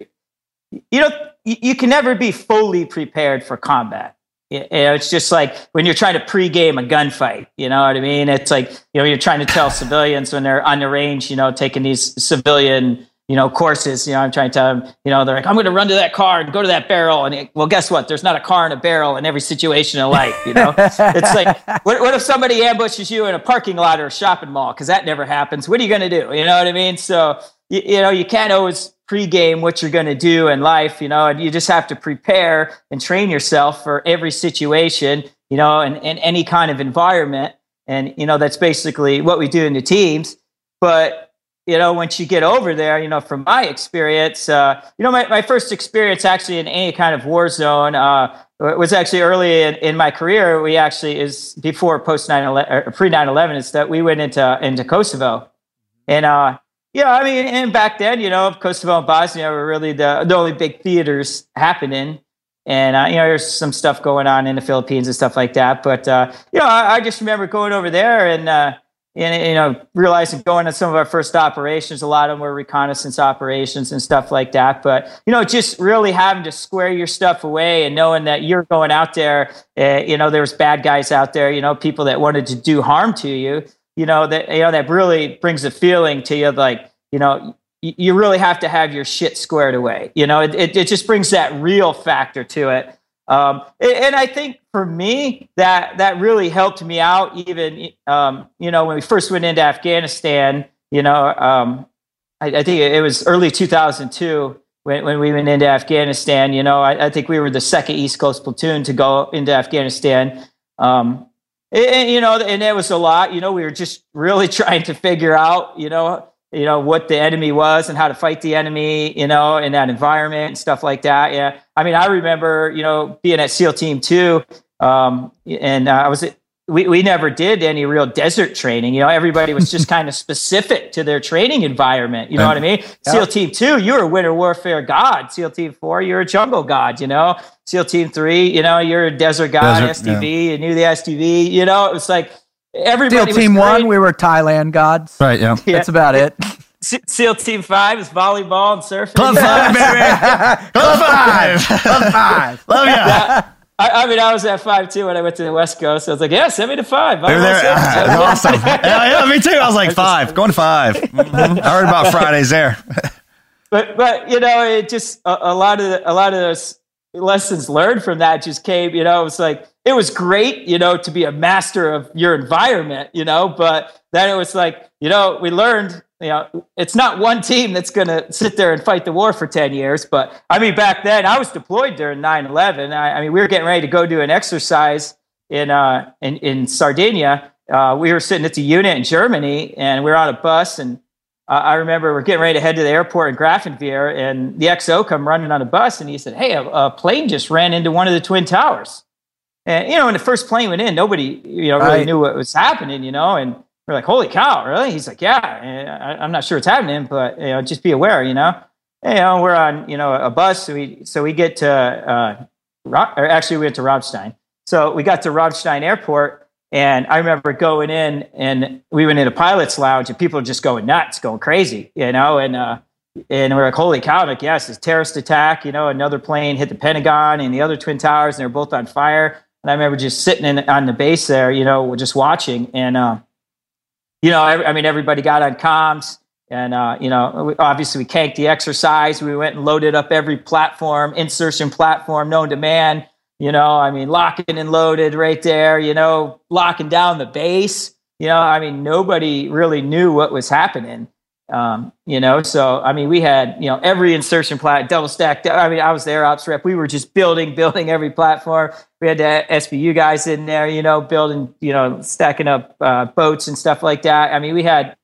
You know, you, you can never be fully prepared for combat. You know, it's just like when you're trying to pregame a gunfight. You know what I mean? It's like you know you're trying to tell civilians when they're on the range. You know, taking these civilian you know courses. You know, I'm trying to tell them. You know, they're like, I'm going to run to that car and go to that barrel. And it, well, guess what? There's not a car and a barrel in every situation in life. You know, it's like what, what if somebody ambushes you in a parking lot or a shopping mall? Because that never happens. What are you going to do? You know what I mean? So you, you know, you can't always pregame what you're going to do in life, you know, and you just have to prepare and train yourself for every situation, you know, and, and any kind of environment. And, you know, that's basically what we do in the teams. But, you know, once you get over there, you know, from my experience, uh, you know, my, my first experience actually in any kind of war zone uh, was actually early in, in my career. We actually is before post 9 11 pre 9 11 is that we went into, into Kosovo. And, uh, yeah, I mean, and back then, you know, Kosovo and Bosnia were really the, the only big theaters happening. And, uh, you know, there's some stuff going on in the Philippines and stuff like that. But, uh, you know, I, I, just remember going over there and, uh, and, you know, realizing going on some of our first operations, a lot of them were reconnaissance operations and stuff like that. But, you know, just really having to square your stuff away and knowing that you're going out there, uh, you know, there was bad guys out there, you know, people that wanted to do harm to you you know that you know that really brings a feeling to you like you know you really have to have your shit squared away you know it, it, it just brings that real factor to it um, and i think for me that that really helped me out even um, you know when we first went into afghanistan you know um, I, I, think it was early 2002 when, when we went into afghanistan you know I, I, think we were the second east coast platoon to go into afghanistan um, and, you know, and it was a lot. You know, we were just really trying to figure out, you know, you know what the enemy was and how to fight the enemy, you know, in that environment and stuff like that. Yeah, I mean, I remember, you know, being at SEAL Team Two, um, and uh, I was. We, we never did any real desert training. You know, everybody was just kind of specific to their training environment. You know what I mean? Yep. SEAL Team Two, you're a winter warfare god. SEAL Team Four, you're a jungle god. You know, SEAL Team Three, you know, you're a desert god, desert, SDV, yeah. you knew the SDV, you know, it was like everybody SEAL Team One, we were Thailand gods. Right, yeah. yeah. That's about it. SEAL Team Five is volleyball and surfing. Club Five, baby. Club Five. Club Five. Love you. Yeah. I, I, mean, I was at five too when I went to the West Coast. So I was like, yeah, send me to five. They're there. Uh, awesome. yeah, yeah, me too. I was like five, going to 5 mm-hmm. I heard about Fridays there. but but you know, it just a, a lot of the, a lot of those lessons learned from that just came, you know, it was like, it was great, you know, to be a master of your environment, you know, but then it was like, you know, we learned, you know, it's not one team that's going to sit there and fight the war for 10 years. But I mean, back then I was deployed during 9 11. I, I mean, we were getting ready to go do an exercise in, uh, in, in Sardinia. Uh, we were sitting at the unit in Germany and we were on a bus and I remember we're getting ready to head to the airport in Grafenwehr, and the XO come running on a bus, and he said, "Hey, a, a, plane just ran into one of the twin towers." And you know, when the first plane went in, nobody you know really Right. knew what was happening. You know, and we're like, "Holy cow, really?" He's like, "Yeah, I, I'm not sure what's happening, but you know, just be aware." You know, And, you know, we're on you know a bus, so we so we get to uh, or actually we went to Ramstein. So we got to Ramstein Airport, and I remember going in, and we went into pilot's lounge, and people were just going nuts, going crazy, you know, and uh, and we're like, holy cow, like, yes, it's terrorist attack, you know, another plane hit the Pentagon and the other twin towers, and they're both on fire. And I remember just sitting in, on the base there, you know, just watching, and uh, you know, I, I mean, everybody got on comms. And, uh, you know, we- obviously we canked the exercise. We went and loaded up every platform, insertion platform known to man. You know, I mean, locking and loaded right there, you know, locking down the base. You know, I mean, nobody really knew what was happening. Um, you know, so I mean, we had, you know, every insertion plat, double stacked. I mean, I was there, ops rep. We were just building, building every platform. We had the SBU guys in there, you know, building, you know, stacking up uh, boats and stuff like that. I mean, we had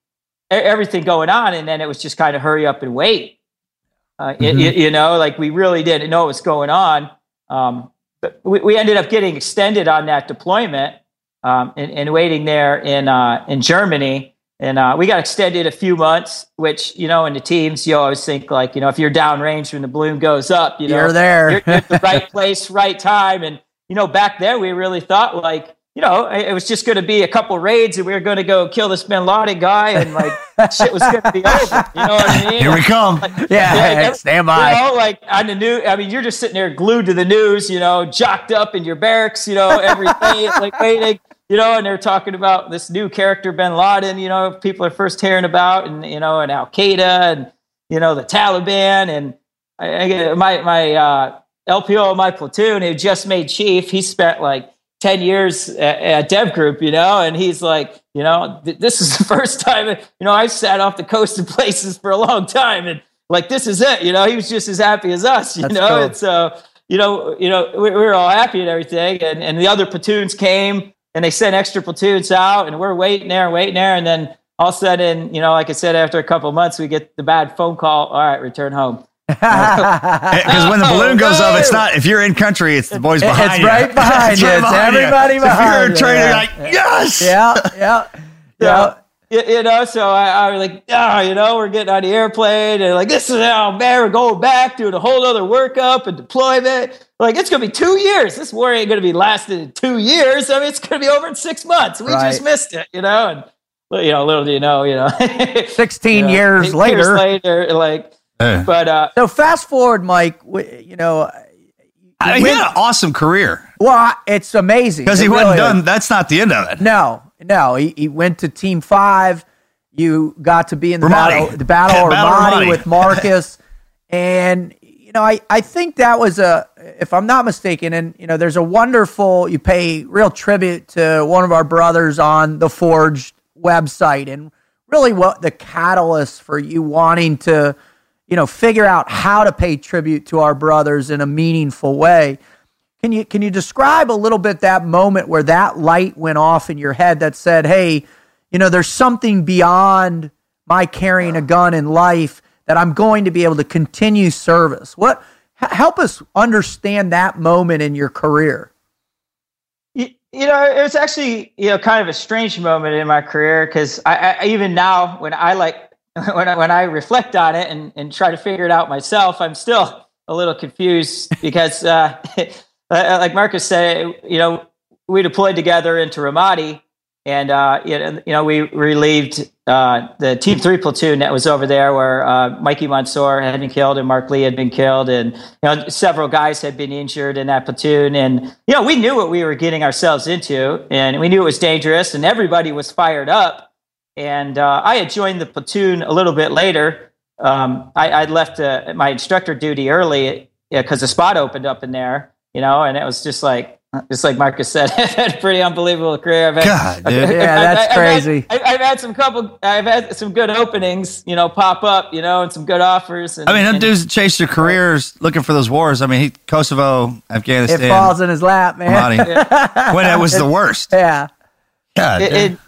everything going on, and then it was just kind of hurry up and wait. Uh, y- y- you know, like we really didn't know what was going on. Um, we, we ended up getting extended on that deployment um, and, and waiting there in uh, in Germany. And uh, we got extended a few months, which you know, in the teams, you always think like, you know, if you're downrange when the balloon goes up, you know, You're there. you're, you're at the right place, right time. And you know, back there, we really thought like, you know, it was just going to be a couple raids, and we were going to go kill this Bin Laden guy, and like shit was going to be over. You know what I mean? Here we come. Yeah, Yeah, stand by. You know, like on the news. I mean, you're just sitting there glued to the news. You know, jocked up in your barracks. You know, every day, like waiting. You know, and they're talking about this new character, Bin Laden. You know, people are first hearing about, and you know, and Al Qaeda, and you know, the Taliban, and I, I get- my my uh, LPO of my platoon, who just made chief, he spent like. 10 years at, at dev group you know and he's like you know th- this is the first time you know i've sat off the coast of places for a long time and like this is it you know he was just as happy as us you That's know cool. and so you know you know we, we were all happy and everything and, and the other platoons came and they sent extra platoons out and we're waiting there and waiting there and then all of a sudden you know like i said after a couple of months we get the bad phone call all right return home Because when the balloon goes up, it's not if you're in country, it's the boys It's behind you. It's right behind you. It's behind you. everybody If you're behind a you, trainer, yeah. like, yes. yeah, yeah, yeah. you, you know, so I, I was like, ah, you know, we're getting on the airplane and like, this is how man, we're going back doing a whole other workup and deployment. Like, it's going to be two years. This war ain't going to be lasting two years. I mean, it's going to be over in six months. We Right. just missed it, you know, and you know, little do you know, you know, 16 you know, years later. later, like, Yeah. but uh, So fast forward, Mike. You know, I mean, he had an awesome career well, it's amazing because It he wasn't done. is. That's not the end of it. No, no. He, he went to Team Five. You got to be in the Ramadi. battle, the battle of Battle of Ramadi Ramadi. with Marcus, and you know, I I think that was a, if I'm not mistaken, and you know, there's a wonderful. You pay real tribute to one of our brothers on the Forged website, and really what the catalyst for you wanting to, you know, figure out how to pay tribute to our brothers in a meaningful way. Can you can you describe a little bit that moment where that light went off in your head that said, "Hey, you know, there's something beyond my carrying a gun in life that I'm going to be able to continue service." What help us understand that moment in your career? You, know, it was actually you know kind of a strange moment in my career because I, I even now when I like when I, when I reflect on it and, and try to figure it out myself, I'm still a little confused because uh, like Marcus said, you know, we deployed together into Ramadi, and uh, you know, we relieved uh, the Team Three platoon that was over there, where uh, Mikey Monsoor had been killed and Mark Lee had been killed, and you know, several guys had been injured in that platoon, and you know, we knew what we were getting ourselves into, and we knew it was dangerous, and everybody was fired up. And uh, I had joined the platoon a little bit later. Um, I, I'd left uh, my instructor duty early because the spot opened up in there, you know, and it was just like, just like Marcus said, I've had a pretty unbelievable career. I've had, God, dude. I've- Yeah, I've- that's I've crazy. I've, I've had some couple, I've had some good openings, you know, pop up, you know, and some good offers. And, I mean, them and- dudes that chase their careers looking for those wars. I mean, he, Kosovo, Afghanistan. It falls in his lap, man. Ramadi, when it was the worst. Yeah. God, it, it,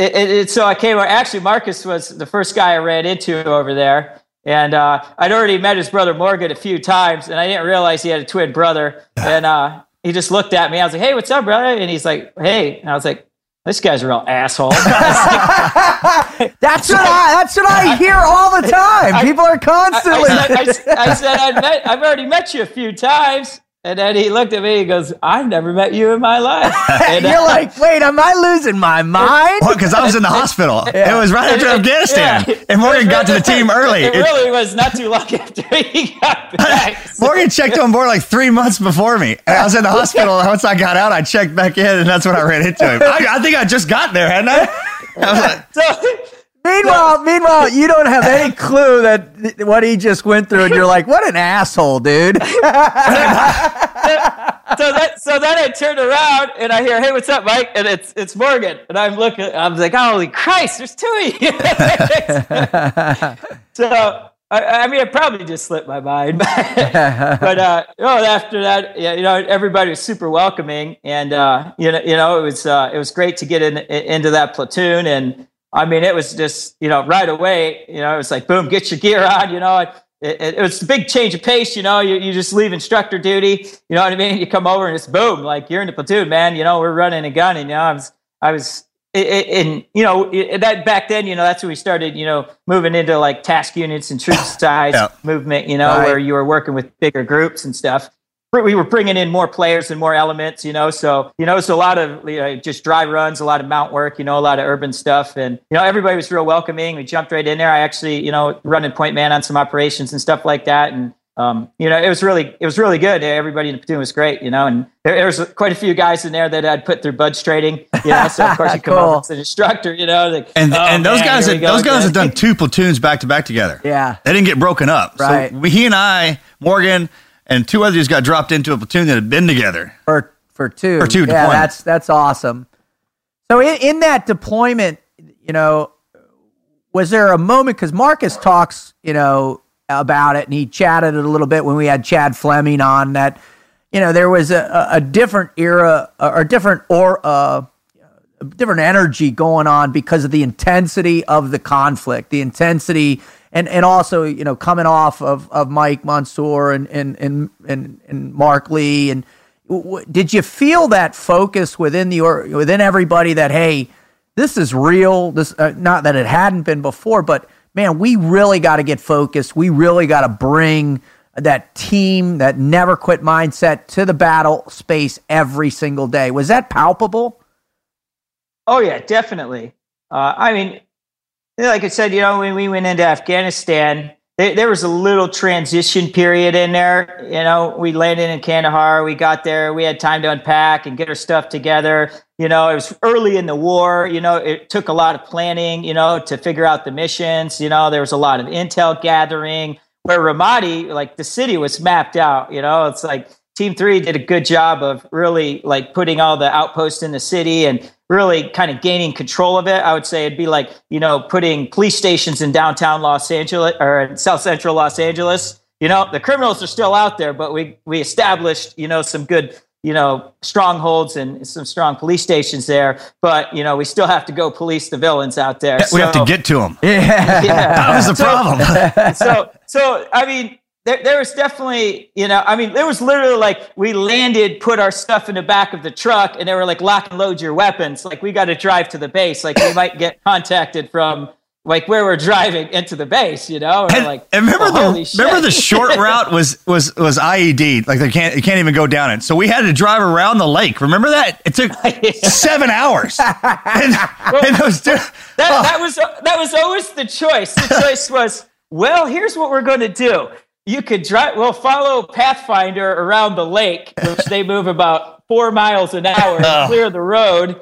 it, it, it- so I came. Actually, Marcus was the first guy I ran into over there, and uh, I'd already met his brother Morgan a few times, and I didn't realize he had a twin brother. And uh, he just looked at me. I was like, "Hey, what's up, brother?" And he's like, "Hey," and I was like, "This guy's a real asshole." That's what I. That's what I hear all the time. People are I, constantly. said, I, s- I said, I'd met, I've already met you a few times. And then he looked at me and goes, I've never met you in my life. And, You're like, wait, am I losing my mind? Because I was in the hospital. It was right after Yeah. Afghanistan, Yeah. and Morgan got to the team early. It It- really was not too long after he got back. Morgan checked on board like three months before me. And I was in the hospital. and Once I got out, I checked back in, and that's when I ran into him. I, I think I just got there, hadn't I? I was like, So, Meanwhile, meanwhile, you don't have any clue that th- what he just went through, and you're like, "What an asshole, dude!" so that so then I turn around and I hear, "Hey, what's up, Mike?" And it's it's Morgan, and I'm looking. I'm like, "Holy Christ, there's two of you!" so I, I mean, it probably just slipped my mind, but uh, oh, after that, yeah, you know, everybody was super welcoming, and uh, you know, you know, it was uh, it was great to get in, into that platoon, and I mean, it was just you know right away, you know, it was like boom, get your gear on, you know. It, it, it was a big change of pace, you know. You, you just leave instructor duty, you know what I mean. You come over and it's boom, like you're in the platoon, man. You know, we're running and gunning. You know, I was, I was, and you know that back then, you know, that's when we started, you know, moving into like task units and troop size Yeah. movement, you know, Right. where you were working with bigger groups and stuff. We were bringing in more players and more elements, you know. So you know, it's a lot of you know, just dry runs, a lot of mount work, you know, a lot of urban stuff, and you know, everybody was real welcoming. We jumped right in there. I actually, you know, running point man on some operations and stuff like that, and um, you know, it was really, it was really good. Everybody in the platoon was great, you know, and there, there was quite a few guys in there that I'd put through BUD/S trading, you know. So of course you come Cool. over as an instructor, you know, like, and oh, and those man, guys, here had, we go those guys again. have done two platoons back to back together. Yeah. they didn't get broken up. Right. So we, he and I, Morgan, and two others got dropped into a platoon that had been together. for for two. For two yeah, deployment. that's that's awesome. So in, in that deployment, you know, was there a moment because Marcus talks, you know, about it, and he chatted it a little bit when we had Chad Fleming on that. You know, there was a, a different era or different or uh, a different energy going on because of the intensity of the conflict, the intensity, and and also you know coming off of, of Mike Monsoor and and and and, and Mark Lee and w- did you feel that focus within the or within everybody that hey this is real this uh, not that it hadn't been before but man we really got to get focused. We really got to bring that team that never quit mindset to the battle space every single day. Was that palpable? Oh yeah, definitely. Uh, I mean, like I said, you know, when we went into Afghanistan, there, there was a little transition period in there. You know, we landed in Kandahar, we got there, we had time to unpack and get our stuff together. You know, it was early in the war. You know, it took a lot of planning. You know, to figure out the missions. You know, there was a lot of intel gathering. Where Ramadi, like the city, was mapped out. You know, it's like Team Three did a good job of really like putting all the outposts in the city and really kind of gaining control of it. I would say it'd be like you know putting police stations in downtown Los Angeles or in South Central Los Angeles. You know, the criminals are still out there, but we we established you know some good you know strongholds and some strong police stations there. But you know, we still have to go police the villains out there. we have to get to them. yeah yeah. That was the So- problem. so so I mean there, there was definitely you know I mean there was literally like we landed put our stuff in the back of the truck and they were like lock and load your weapons like we got to drive to the base like we might get contacted from like where we're driving into the base you know and, And, like and remember well, holy the remember the short route was was was IED like they can't you can't even go down it. So we had to drive around the lake. Remember that? It took seven hours. and, and those two, that, oh. that was that was always the choice. The choice was, well, here's what we're going to do. You could drive. Well, follow Pathfinder around the lake, which they move about four miles an hour, Oh. and clear the road,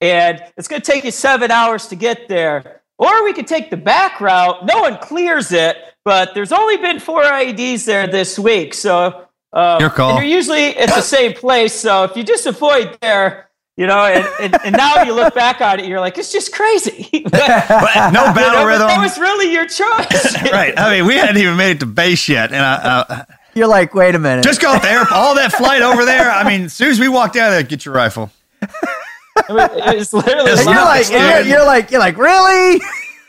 and it's going to take you seven hours to get there. Or we could take the back route. No one clears it, but there's only been four IEDs there this week, so. Um, Your call. And you're usually at the same place, so if you just avoid there, you know, and, and, and now you look back on it, you're like, it's just crazy. but no You battle know, rhythm. That was really your choice. right. I mean, we hadn't even made it to base yet, and I, uh, you're like wait a minute just go up there. All that flight over there. I mean, as soon as we walked out of there, get your rifle. It was, it was literally. It's And you're like, you're, you're like, you're like, really?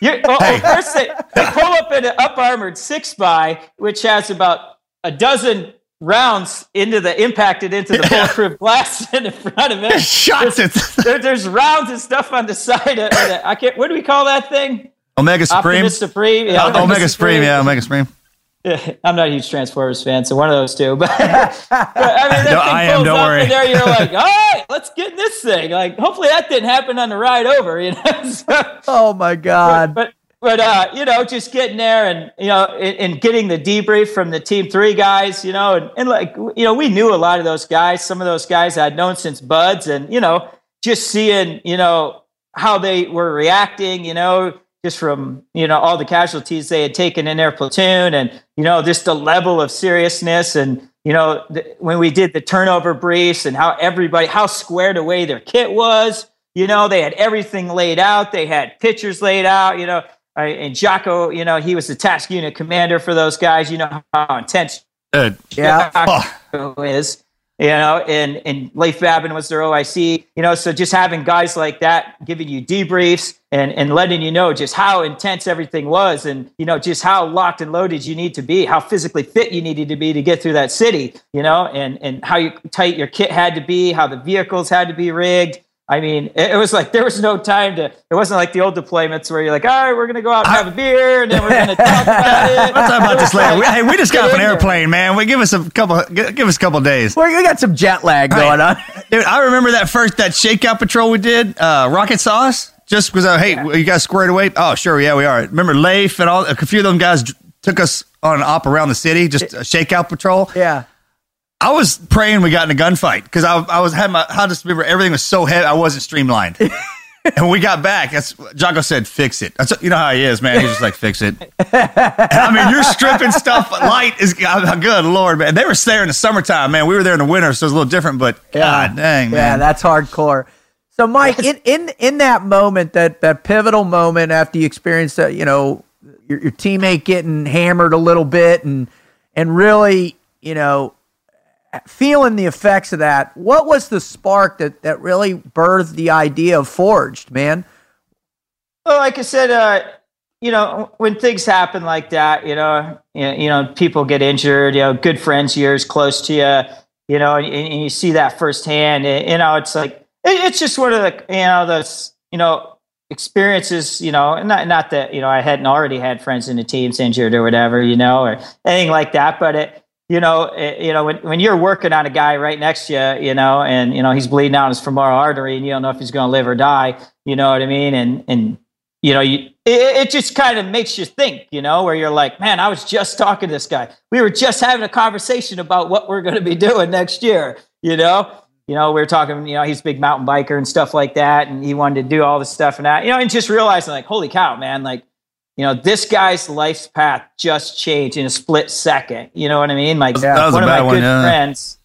You're, well, well, first they, they pull up in an up armored six by, which has about a dozen rounds into the impacted into the bulletproof glass in front of him. Shot it. There, there's rounds and stuff on the side of, the, I can't. What do we call that thing? Omega Supreme. Optimus Supreme. Yeah, Uh, Omega Supreme. Yeah, Omega Supreme. I'm not a huge Transformers fan, so one of those two. But, but I mean, that No, thing I am, don't up worry. in there. You're like, all right, let's get in this thing. Like, hopefully that didn't happen on the ride over. You know. So- Oh my God. but but uh, you know, just getting there and you know, and, and getting the debrief from the team three guys, you know, and, and like you know, we knew a lot of those guys. Some of those guys I'd known since BUD/S, and you know, just seeing you know how they were reacting, you know, just from you know all the casualties they had taken in their platoon, and you know, just the level of seriousness and. You know, th- when we did the turnover briefs and how everybody, how squared away their kit was, you know, they had everything laid out. They had pictures laid out. You know, I, and Jocko, you know, he was the task unit commander for those guys. You know how intense Good. Yeah. Jocko is. You know, and and Leif Babin was their OIC. You know, so just having guys like that giving you debriefs and and letting you know just how intense everything was, and you know just how locked and loaded you need to be, how physically fit you needed to be to get through that city. You know, and and how you, tight your kit had to be, how the vehicles had to be rigged. I mean, it, it was like there was no time to. It wasn't like the old deployments where you're like, all right, we're gonna go out and have a beer, and then we're gonna talk about it. We'll talk about this later. We- Hey, we just got off an in there. airplane, man. We give us a couple. Give give us a couple days. Well, we got some jet lag going on. Dude, I remember that first that shakeout patrol we did, uh, rocket sauce. Just because, uh, hey, you guys squared away? Oh, sure, yeah, we are. Remember Leif and all a few of them guys d- took us on an op around the city, just a shakeout patrol. Yeah. I was praying we got in a gunfight because I, I was had my. I just remember everything was so heavy, I wasn't streamlined. and when we got back, that's Jocko said, "Fix it." That's you know how he is, man. He's just like, "Fix it." And, I mean, you're stripping stuff light is good, Lord, man. They were there in the summertime, man. We were there in the winter, so it's a little different. But God dang, Yeah, man. that's hardcore. So, Mike, in, in in that moment, that that pivotal moment after you experience that, you know, your, your teammate getting hammered a little bit, and and really, you know, feeling the effects of that. What was the spark that that really birthed the idea of Forged, man? Well, like I said, uh, you know, when things happen like that, you know, you know, people get injured. You know, good friends yours close to you, you know, and, and you see that firsthand. And, you know, it's like it, it's just one of the you know those you know experiences. You know, not not that you know I hadn't already had friends in the teams injured or whatever, you know, or anything like that, but it. You know, it, you know when, when you're working on a guy right next to you, you know, and you know he's bleeding out his femoral artery, and you don't know if he's going to live or die. You know what I mean? And and you know, you, it, it just kind of makes you think, you know, where you're like, man, I was just talking to this guy. We were just having a conversation about what we're going to be doing next year, you know? You know, we were talking, you know, he's a big mountain biker and stuff like that. And he wanted to do all this stuff and that, you know, and just realizing, like, holy cow, man, like, you know, this guy's life's path just changed in a split second. You know what I mean? Like, That was a one of my one, good yeah. friends,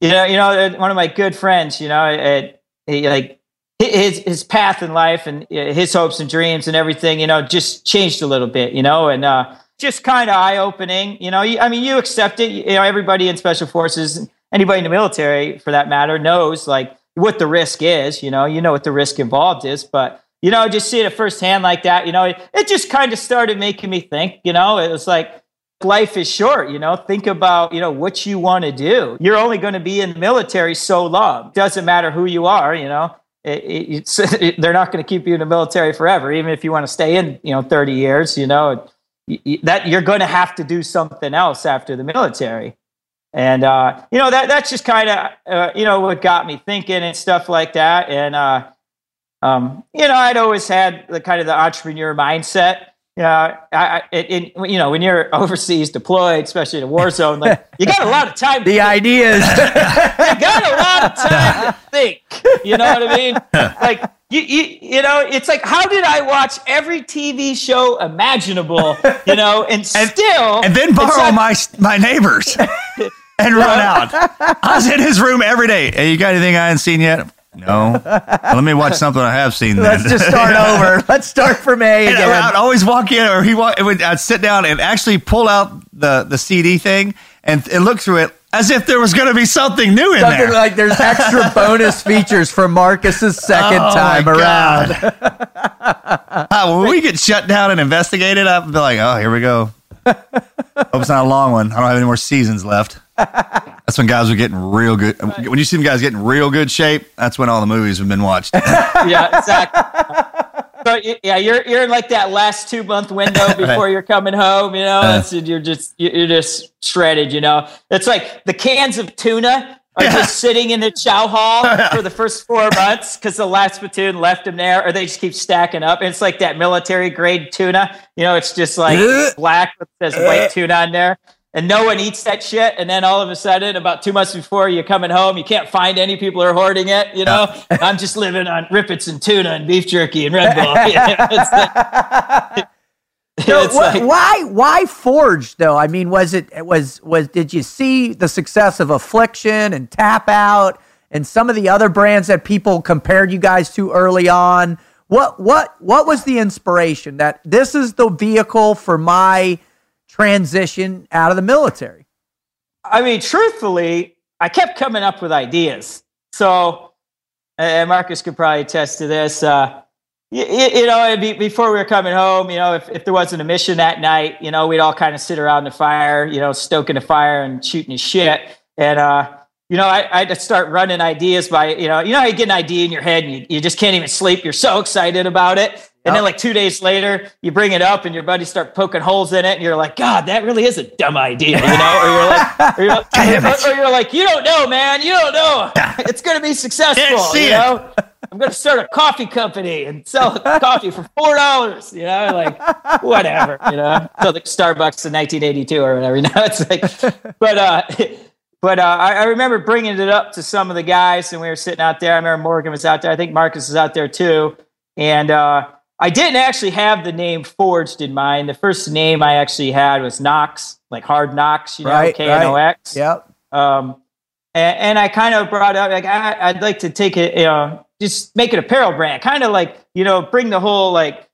you know, you know, one of my good friends, you know, it, he, like his his path in life and his hopes and dreams and everything, you know, just changed a little bit, you know, and uh, just kind of eye opening. You know, I mean, you accept it. You know, everybody in special forces, anybody in the military for that matter, knows like what the risk is. You know, you know what the risk involved is, but you know, just seeing it firsthand like that, you know, it, it just kind of started making me think. You know, it was like life is short you know? Think about you know what you want to do. You're only going to be in the military so long. Doesn't matter who you are you know? It, it, they're not going to keep you in the military forever even if you want to stay in you know 30 years you know? That you're going to have to do something else after the military. And uh, you know that that's just kind of uh, you know what got me thinking and stuff like that. And uh, um, you know i'd always had the kind of the entrepreneur mindset yeah, I, I, it, it, you know, when you're overseas deployed, especially in a war zone, like you got a lot of time. The ideas. you got a lot of time to think. You know what I mean? Like you, you, you know, it's like how did I watch every TV show imaginable? You know, and, still, and then borrow not- my my neighbors and run out. I was in his room every day. Hey, you got anything I haven't seen yet? No. Let me watch something I have seen. Then. Let's just start over. Let's start from A And again. I'd always walk in, or he wa- it would, I'd sit down and actually pull out the the CD thing and, and look through it as if there was going to be something new in Something there. like there's extra bonus features for Marcus's second Oh, time around. Ah, when we get shut down and investigated, I'd be like, oh, here we go. Hope it's not a long one. I don't have any more seasons left. That's when guys were getting real good. When you see them guys getting real good shape, that's when all the movies have been watched. yeah, exactly. So yeah, you're you're in like that last two month window before you're coming home. You know, Uh. you're just you're just shredded. You know, it's like the cans of tuna are just sitting in the chow hall for the first four months because the last platoon left them there, or they just keep stacking up. And It's like that military grade tuna. You know, it's just like black with says white tuna on there. And no one eats that shit. And then all of a sudden, about two months before you're coming home, you can't find any people are hoarding it. You know, I'm just living on Rip Its and tuna and beef jerky and Red Bull. Like- So wh- like- why why Forge though? I mean, was it was was did you see the success of Affliction and Tapout and some of the other brands that people compared you guys to early on? What what what was the inspiration that this is the vehicle for my transition out of the military? I mean, truthfully, I kept coming up with ideas. So, and Marcus could probably attest to this. Uh, you, you know, be, before we were coming home, you know, if, if there wasn't a mission that night, you know, we'd all kind of sit around the fire, you know, stoking the fire and shooting the shit. And, uh, you know, I, I'd start running ideas by, you know, you know, how you get an idea in your head and you, you just can't even sleep. You're so excited about it. And then, like two days later, you bring it up, and your buddies start poking holes in it, and you're like, "God, that really is a dumb idea," you know? Or you're like, or you're, like- or- or you're like, "You don't know, man. You don't know. It's going to be successful." You know? I'm going to start a coffee company and sell coffee for four dollars. You know, like whatever. You know, so like Starbucks in 1982 or whatever. You know, it's like, but uh, but uh, I, I remember bringing it up to some of the guys, and we were sitting out there. I remember Morgan was out there. I think Marcus was out there too, and uh, I didn't actually have the name forged in mind. The first name I actually had was Knox, like Hard Knocks. You know, Right, K N O X. Yep. Um, and, and I kind of brought up like I, I'd like to take it, you know, just make it apparel brand, kind of like you know, bring the whole like,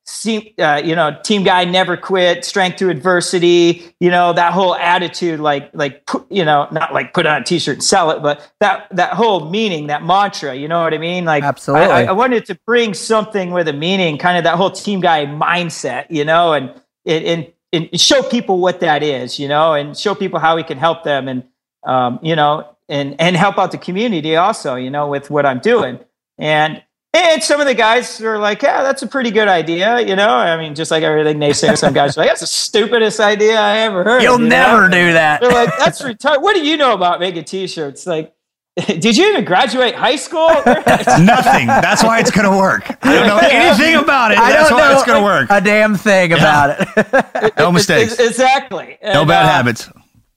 uh, you know, team guy never quit, strength through adversity, you know, that whole attitude, like like you know, not like put on a t-shirt and sell it, but that that whole meaning, that mantra, you know what I mean? Like, Absolutely. I, I, wanted to bring something with a meaning, kind of that whole team guy mindset, you know, and and and show people what that is, you know, and show people how we can help them, and um, you know, and and help out the community also, you know, with what I'm doing, and and some of the guys are like, yeah, that's a pretty good idea, you know. I mean, just like everything naysayer, some guys are like, that's the stupidest idea I ever heard. You'll you know? never do that. They're like, that's retarded. What do you know about making t-shirts? Like, did you even graduate high school? Nothing. That's why it's going to work. I don't know anything about it. I That's don't why know it's going to work. a damn thing about it. No mistakes. Ex- Exactly. No And, bad uh, habits.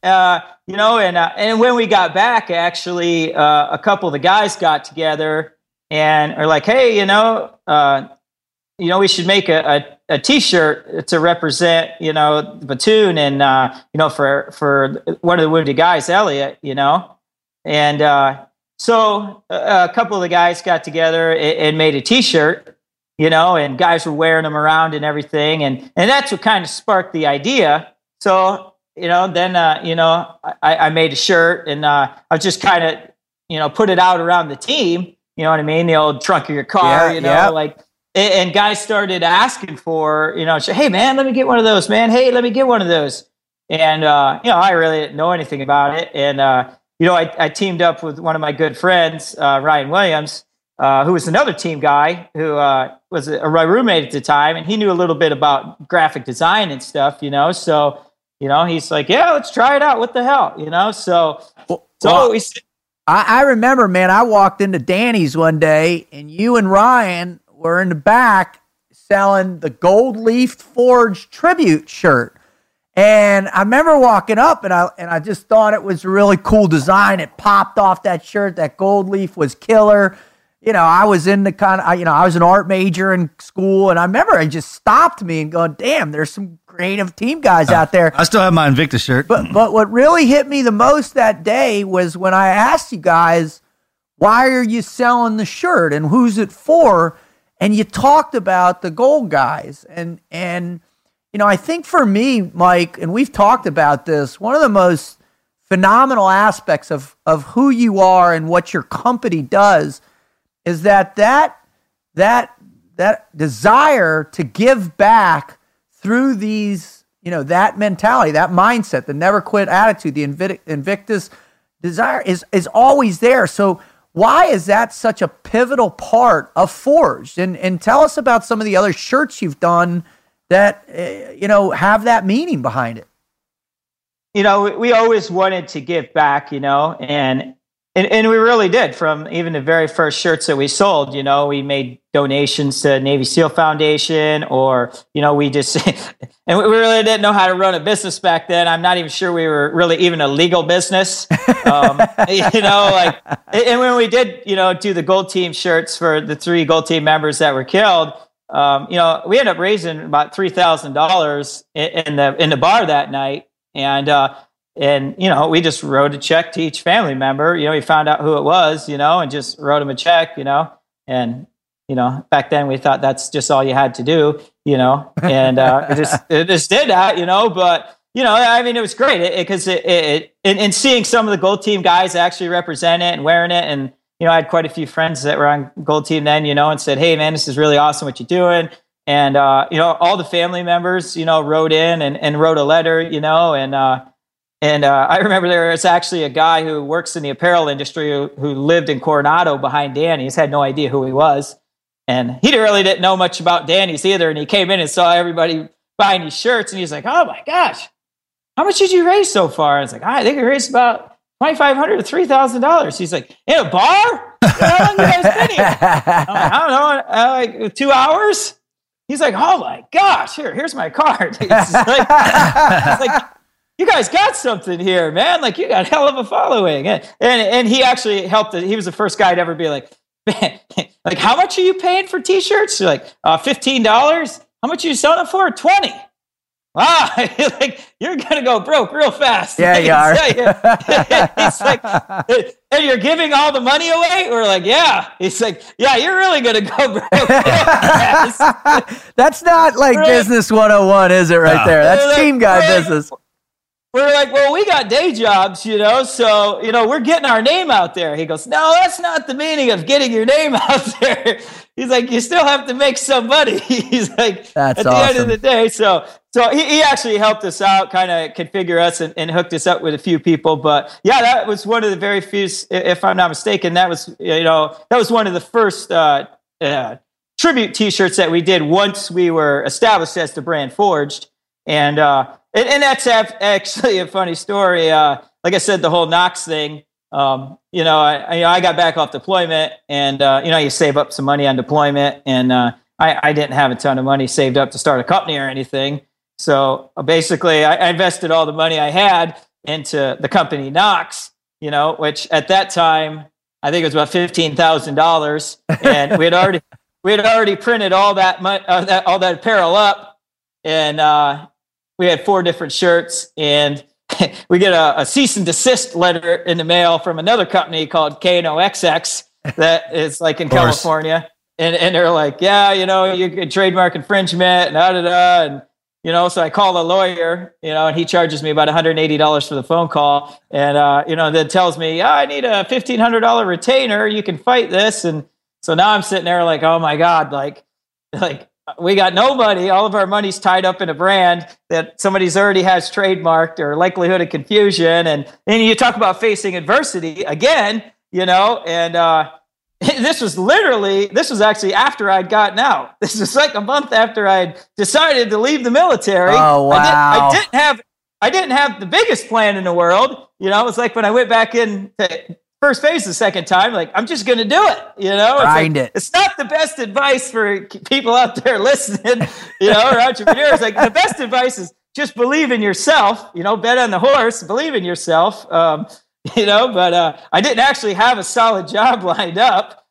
uh, you know, and uh, and when we got back, actually, uh, a couple of the guys got together and are like, "Hey, you know, uh, you know, we should make a, a, a T-shirt to represent, you know, the platoon and uh, you know, for for one of the wounded guys, Elliot, you know." And uh, so uh, a couple of the guys got together and, and made a T-shirt, you know, and guys were wearing them around and everything, and and that's what kind of sparked the idea. So you know, then uh, you know, I, I made a shirt and uh, I just kind of you know put it out around the team. You know what I mean? The old trunk of your car, Yeah, you know, yeah. like. And guys started asking for, you know, hey man, let me get one of those, man. Hey, let me get one of those. And uh, you know, I really didn't know anything about it. And uh, you know, I, I teamed up with one of my good friends, uh, Ryan Williams, uh, who was another team guy who uh, was a, a roommate at the time, and he knew a little bit about graphic design and stuff, you know. So, you know, he's like, "Yeah, let's try it out. What the hell, you know?" So, so well- we I, I remember, man, I walked into Danny's one day and you and Ryan were in the back selling the gold leaf forge tribute shirt. And I remember walking up and I and I just thought it was a really cool design. It popped off that shirt. That gold leaf was killer. You know, I was in the kind of, you know, I was an art major in school, and I remember it just stopped me and going, "Damn, there's some creative team guys oh, out there." I still have my Invictus shirt. But but what really hit me the most that day was when I asked you guys, why are you selling the shirt and who's it for? And you talked about the gold guys. And and you know, I think for me, Mike, and we've talked about this, one of the most phenomenal aspects of of who you are and what your company does is that that that that desire to give back through these you know, that mentality, that mindset, the never quit attitude, the Invictus desire is is always there. So why is that such a pivotal part of Forged? And and tell us about some of the other shirts you've done that uh, you know have that meaning behind it. You know, we always wanted to give back, you know, and and, and we really did from even the very first shirts that we sold. You know, we made donations to Navy SEAL Foundation, or you know, we just and we really didn't know how to run a business back then. I'm not even sure we were really even a legal business. Um, you know, like and when we did, you know, do the gold team shirts for the three gold team members that were killed. Um, you know, we ended up raising about three thousand dollars in the in the bar that night, and uh, and you know we just wrote a check to each family member. You know we found out who it was you know and just wrote them a check you know. And you know back then we thought that's just all you had to do you know. And uh, it just it just did that you know. But you know i mean it was great. Because it, it, it, it and, seeing some of the gold team guys actually represent it and wearing it. And you know i had quite a few friends that were on gold team then you know and said hey man this is really awesome what you're doing. And uh, you know all the family members you know wrote in and, and wrote a letter you know. And uh, and uh, I remember there was actually a guy who works in the apparel industry who, who lived in Coronado behind Danny's, had no idea who he was. And he really didn't know much about Danny's either. And he came in and saw everybody buying these shirts. And he's like, oh my gosh, how much did you raise so far? I was like, I think I raised about 2,500 to $3,000. He's like, in a bar? How long you guys been here? Like, I don't know, uh, like two hours? He's like, oh my gosh, here, here's my card. He's like you guys got something here, man. Like you got hell of a following. And and, and he actually helped. He was the first guy to ever be like, man, like how much are you paying for t-shirts? You're like, uh, fifteen dollars. How much are you selling it for? Twenty. Wow, like you're gonna go broke real fast. Yeah, you are. He's like, and you're giving all the money away. We're like, yeah. He's like, yeah, you're really gonna go broke. That's not like right. business 101, is it? Right no. there. That's team guy business we're like, well, we got day jobs, you know, so, you know, we're getting our name out there. He goes, no, that's not the meaning of getting your name out there. He's like, you still have to make some money. He's like, that's at the awesome. end of the day. So, so he, he actually helped us out, kind of configure us and, and, hooked us up with a few people. But yeah, that was one of the very few, if I'm not mistaken, that was, you know, that was one of the first, uh, uh, tribute t-shirts that we did once we were established as the brand forged. And, uh, and, and that's actually a funny story. Uh, like I said, the whole Knox thing. Um, you know, I, I got back off deployment, and uh, you know, you save up some money on deployment, and uh, I, I didn't have a ton of money saved up to start a company or anything. So uh, basically, I, I invested all the money I had into the company Knox. You know, which at that time I think it was about fifteen thousand dollars, and we had already we had already printed all that, money, uh, that all that apparel up, and uh, we had four different shirts and we get a, a, cease and desist letter in the mail from another company called KNOXX that is like in California. And, and they're like, yeah, you know, you could trademark infringement and da da da. And, you know, so I call a lawyer, you know, and he charges me about $180 for the phone call. And, uh, you know, then tells me, yeah, I need a $1,500 retainer. You can fight this. And so now I'm sitting there like, oh my God, like, like we got nobody. All of our money's tied up in a brand that somebody's already has trademarked or likelihood of confusion. And then you talk about facing adversity again, you know, and uh, this was literally, this was actually after I'd gotten out. This was like a month after I'd decided to leave the military. Oh, wow. I, did, I didn't have, I didn't have the biggest plan in the world. You know, it was like when I went back in to first base the second time, like I'm just going to do it. You know, it's like, it. It's not the best advice for people out there listening, you know, or entrepreneurs. like the best advice is just believe in yourself. You know, bet on the horse, believe in yourself. Um, you know, but uh, I didn't actually have a solid job lined up,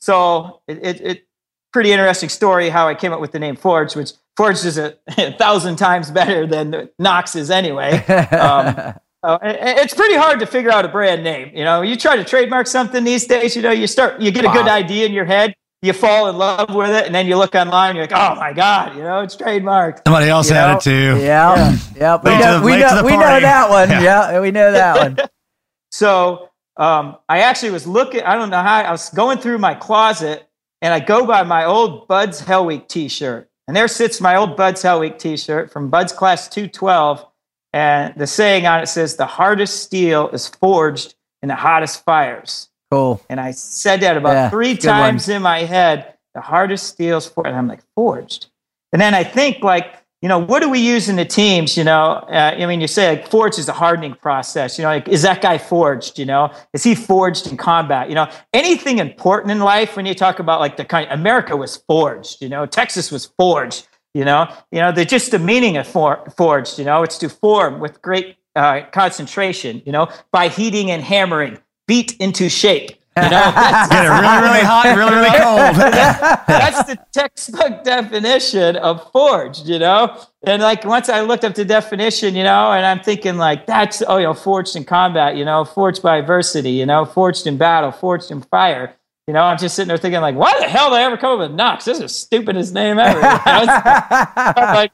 so it, it, it pretty interesting story how I came up with the name Forge, which Forge is a, a thousand times better than Knox is anyway. Um, uh, it's pretty hard to figure out a brand name. You know, you try to trademark something these days. You know, you start, you get a wow. good idea in your head, you fall in love with it, and then you look online, you're like, oh my god, you know, it's trademarked. Somebody else you had know? it too. Yeah, yeah, yeah. We, know, the, we, know, we know that one. Yeah, yeah we know that one. so um, I actually was looking. I don't know how I was going through my closet, and I go by my old BUD/S Hell Week T-shirt, And there sits my old BUD/S Hell Week t shirt from BUD/S Class 212. And the saying on it says, The hardest steel is forged in the hottest fires. Cool. And I said that about Yeah, three good one. times in my head. The hardest steel's forged. And I'm like, forged. And then I think, like, you know, what do we use in the teams? You know, uh, I mean, you say like forged is a hardening process. You know, like, is that guy forged? You know, is he forged in combat? You know, anything important in life when you talk about like the kind, America was forged. You know, Texas was forged. You know, you know, the just the meaning of for, forged. You know, it's to form with great uh, concentration. You know, by heating and hammering, beat into shape. You know, Get it really, really hot, and really, really cold. that's the textbook definition of forged, you know? And like once I looked up the definition, you know, and I'm thinking like that's oh, you know, forged in combat, you know, forged by adversity, you know, forged in battle, forged in fire. You know, I'm just sitting there thinking like, why the hell did I ever come up with Knox? This is the stupidest name ever. You? Like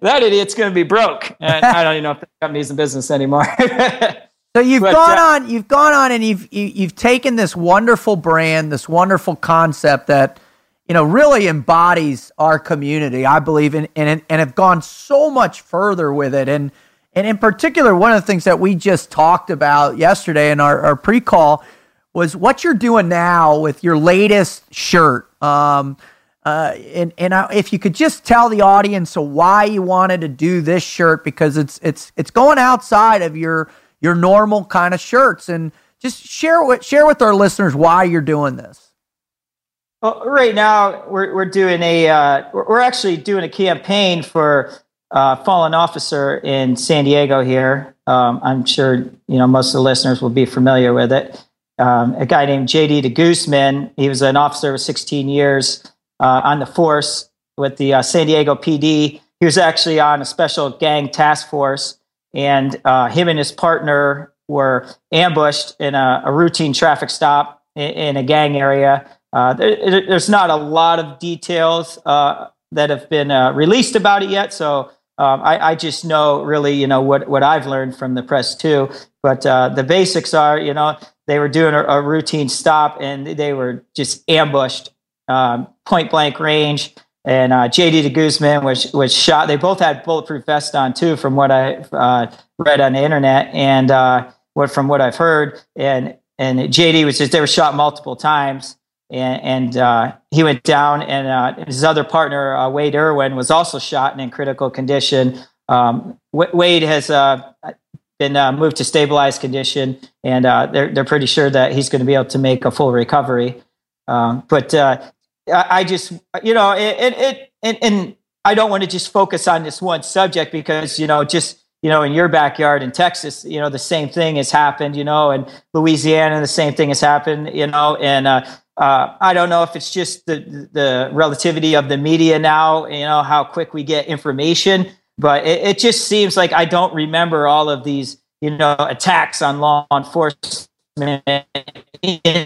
that idiot's going to be broke, and I don't even know if the company's in business anymore. So you've But, gone uh, on, you've gone on, and you've you, you've taken this wonderful brand, this wonderful concept that you know really embodies our community, I believe, and and and have gone so much further with it. And and in particular, one of the things that we just talked about yesterday in our, our pre call was what you're doing now with your latest shirt. Um, uh, and and I, if you could just tell the audience why you wanted to do this shirt because it's it's it's going outside of your your normal kind of shirts and just share with share with our listeners why you're doing this. Well, right now we're we're doing a uh, we're actually doing a campaign for uh, fallen officer in San Diego here. Um, I'm sure you know most of the listeners will be familiar with it. Um, a guy named JD de Guzman. He was an officer for 16 years uh, on the force with the uh, San Diego PD. He was actually on a special gang task force, and uh, him and his partner were ambushed in a, a routine traffic stop in, in a gang area. Uh, there, there- there's not a lot of details uh, that have been uh, released about it yet, so um, I, I just know really, you know, what what I've learned from the press too. But uh, the basics are, you know, they were doing a, a routine stop and they were just ambushed, um, point blank range. And uh, JD de Guzman was was shot. They both had bulletproof vests on too, from what I uh, read on the internet and uh, what from what I've heard. And and JD was just they were shot multiple times and, and uh, he went down. And uh, his other partner, uh, Wade Irwin, was also shot and in critical condition. Um, Wade has uh, been uh, moved to stabilized condition, and uh, they're they're pretty sure that he's going to be able to make a full recovery. Um, but uh, I, just, you know, it, it, it and, and I don't want to just focus on this one subject because, you know, just you know, in your backyard in Texas, you know, the same thing has happened, you know, and Louisiana, the same thing has happened, you know, and uh, uh, I don't know if it's just the the relativity of the media now, you know, how quick we get information, but it, it just seems like I don't remember all of these, you know, attacks on law enforcement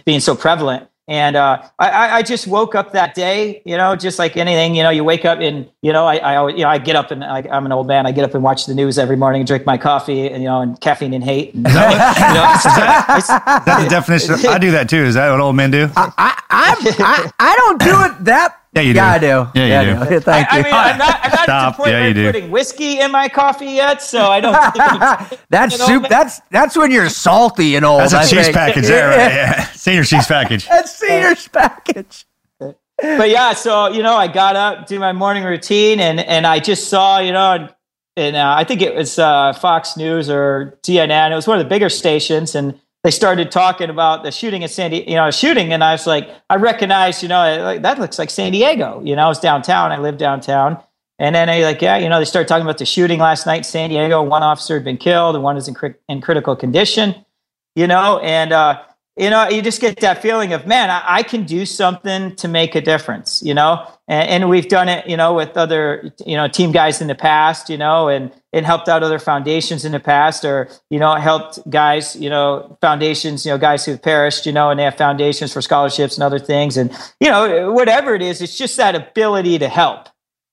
being so prevalent. And uh, I- I, I just woke up that day, you know, just like anything, you know, you wake up and, you know, I, I always, you know, I get up and I, I'm an old man. I get up and watch the news every morning and drink my coffee and, you know, and caffeine and hate. And, you know, it's- it's- That's the definition. Of, I do that too. Is that what old men do? I I'm, I I don't do it that. Yeah, you do. Yeah, I do. Yeah, you I do. do. Thank I, you. I mean, I'm not, I'm not at Stop. the point Yeah, where I'm putting whiskey in my coffee yet, so I don't. Think I'm, that's soup. man. That's that's when you're salty and old. That's a I cheese think. package there, right? Yeah. Senior cheese package. That's senior's package. but yeah, so you know, I got up, do my morning routine, and and I just saw, you know, and, and uh, I think it was uh, Fox News or CNN. It was one of the bigger stations, and they started talking about the shooting in San Diego, you know, shooting, and I was like, I recognize, you know, like, that looks like San Diego. You know, I was downtown. I live downtown. And then they like, yeah, you know, they started talking about the shooting last night in San Diego. One officer had been killed, and one is in, cri- in critical condition. You know, and uh, you know, you just get that feeling of, man, I, I can do something to make a difference. You know, and, and we've done it, you know, with other, you know, team guys in the past. You know, and and helped out other foundations in the past, or you know, helped guys, you know, foundations, you know, guys who've perished, you know, and they have foundations for scholarships and other things, and you know, whatever it is, it's just that ability to help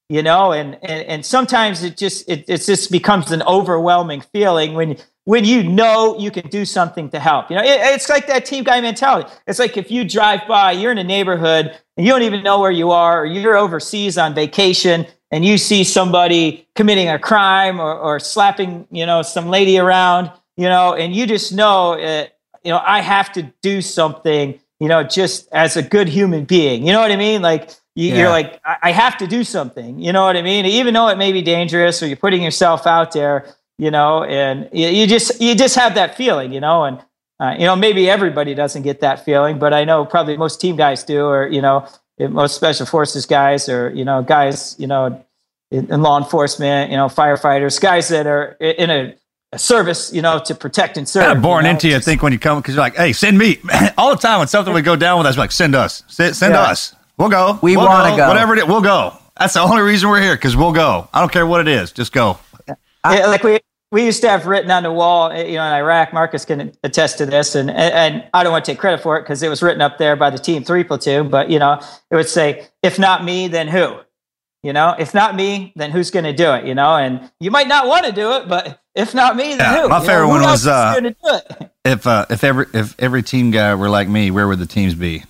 you know and and, and sometimes it just it, it just becomes an overwhelming feeling when when you know you can do something to help. You know, it, it's like that team guy mentality. It's like if you drive by, you're in a neighborhood and you don't even know where you are, or you're overseas on vacation and you see somebody committing a crime or, or slapping, you know, some lady around, you know, and you just know, uh, you know, I have to do something, you know, just as a good human being. You know what I mean? Like you, Yeah. are like, I, I have to do something. You know what I mean? Even though it may be dangerous or you're putting yourself out there, you know, and you, you just you just have that feeling, you know, and uh, you know maybe everybody doesn't get that feeling, but I know probably most team guys do, or you know, most special forces guys, or you know, guys, you know, in, in law enforcement, you know, firefighters, guys that are in a, a service, you know, to protect and serve. kind of born know? into you, I think, when you come because you're like, hey, send me all the time when something would go down with us. Like, send us, send, send Yeah. us. We'll go. We We'll wanna go. Whatever it is, we'll go. That's the only reason we're here because we'll go. I don't care what it is, just go. Yeah, like we we used to have written on the wall, eh, you know, in Iraq. Marcus can attest to this, and and, and I don't want to take credit for it because it was written up there by the Team Three platoon. But you know, it would say, "If not me, then who?" You know, if not me, then who's going to do it? You know, and you might not want to do it, but if not me, then Yeah, who? my You know, favorite who one was, uh, going to do it. If uh, if every if every team guy were like me, where would the teams be?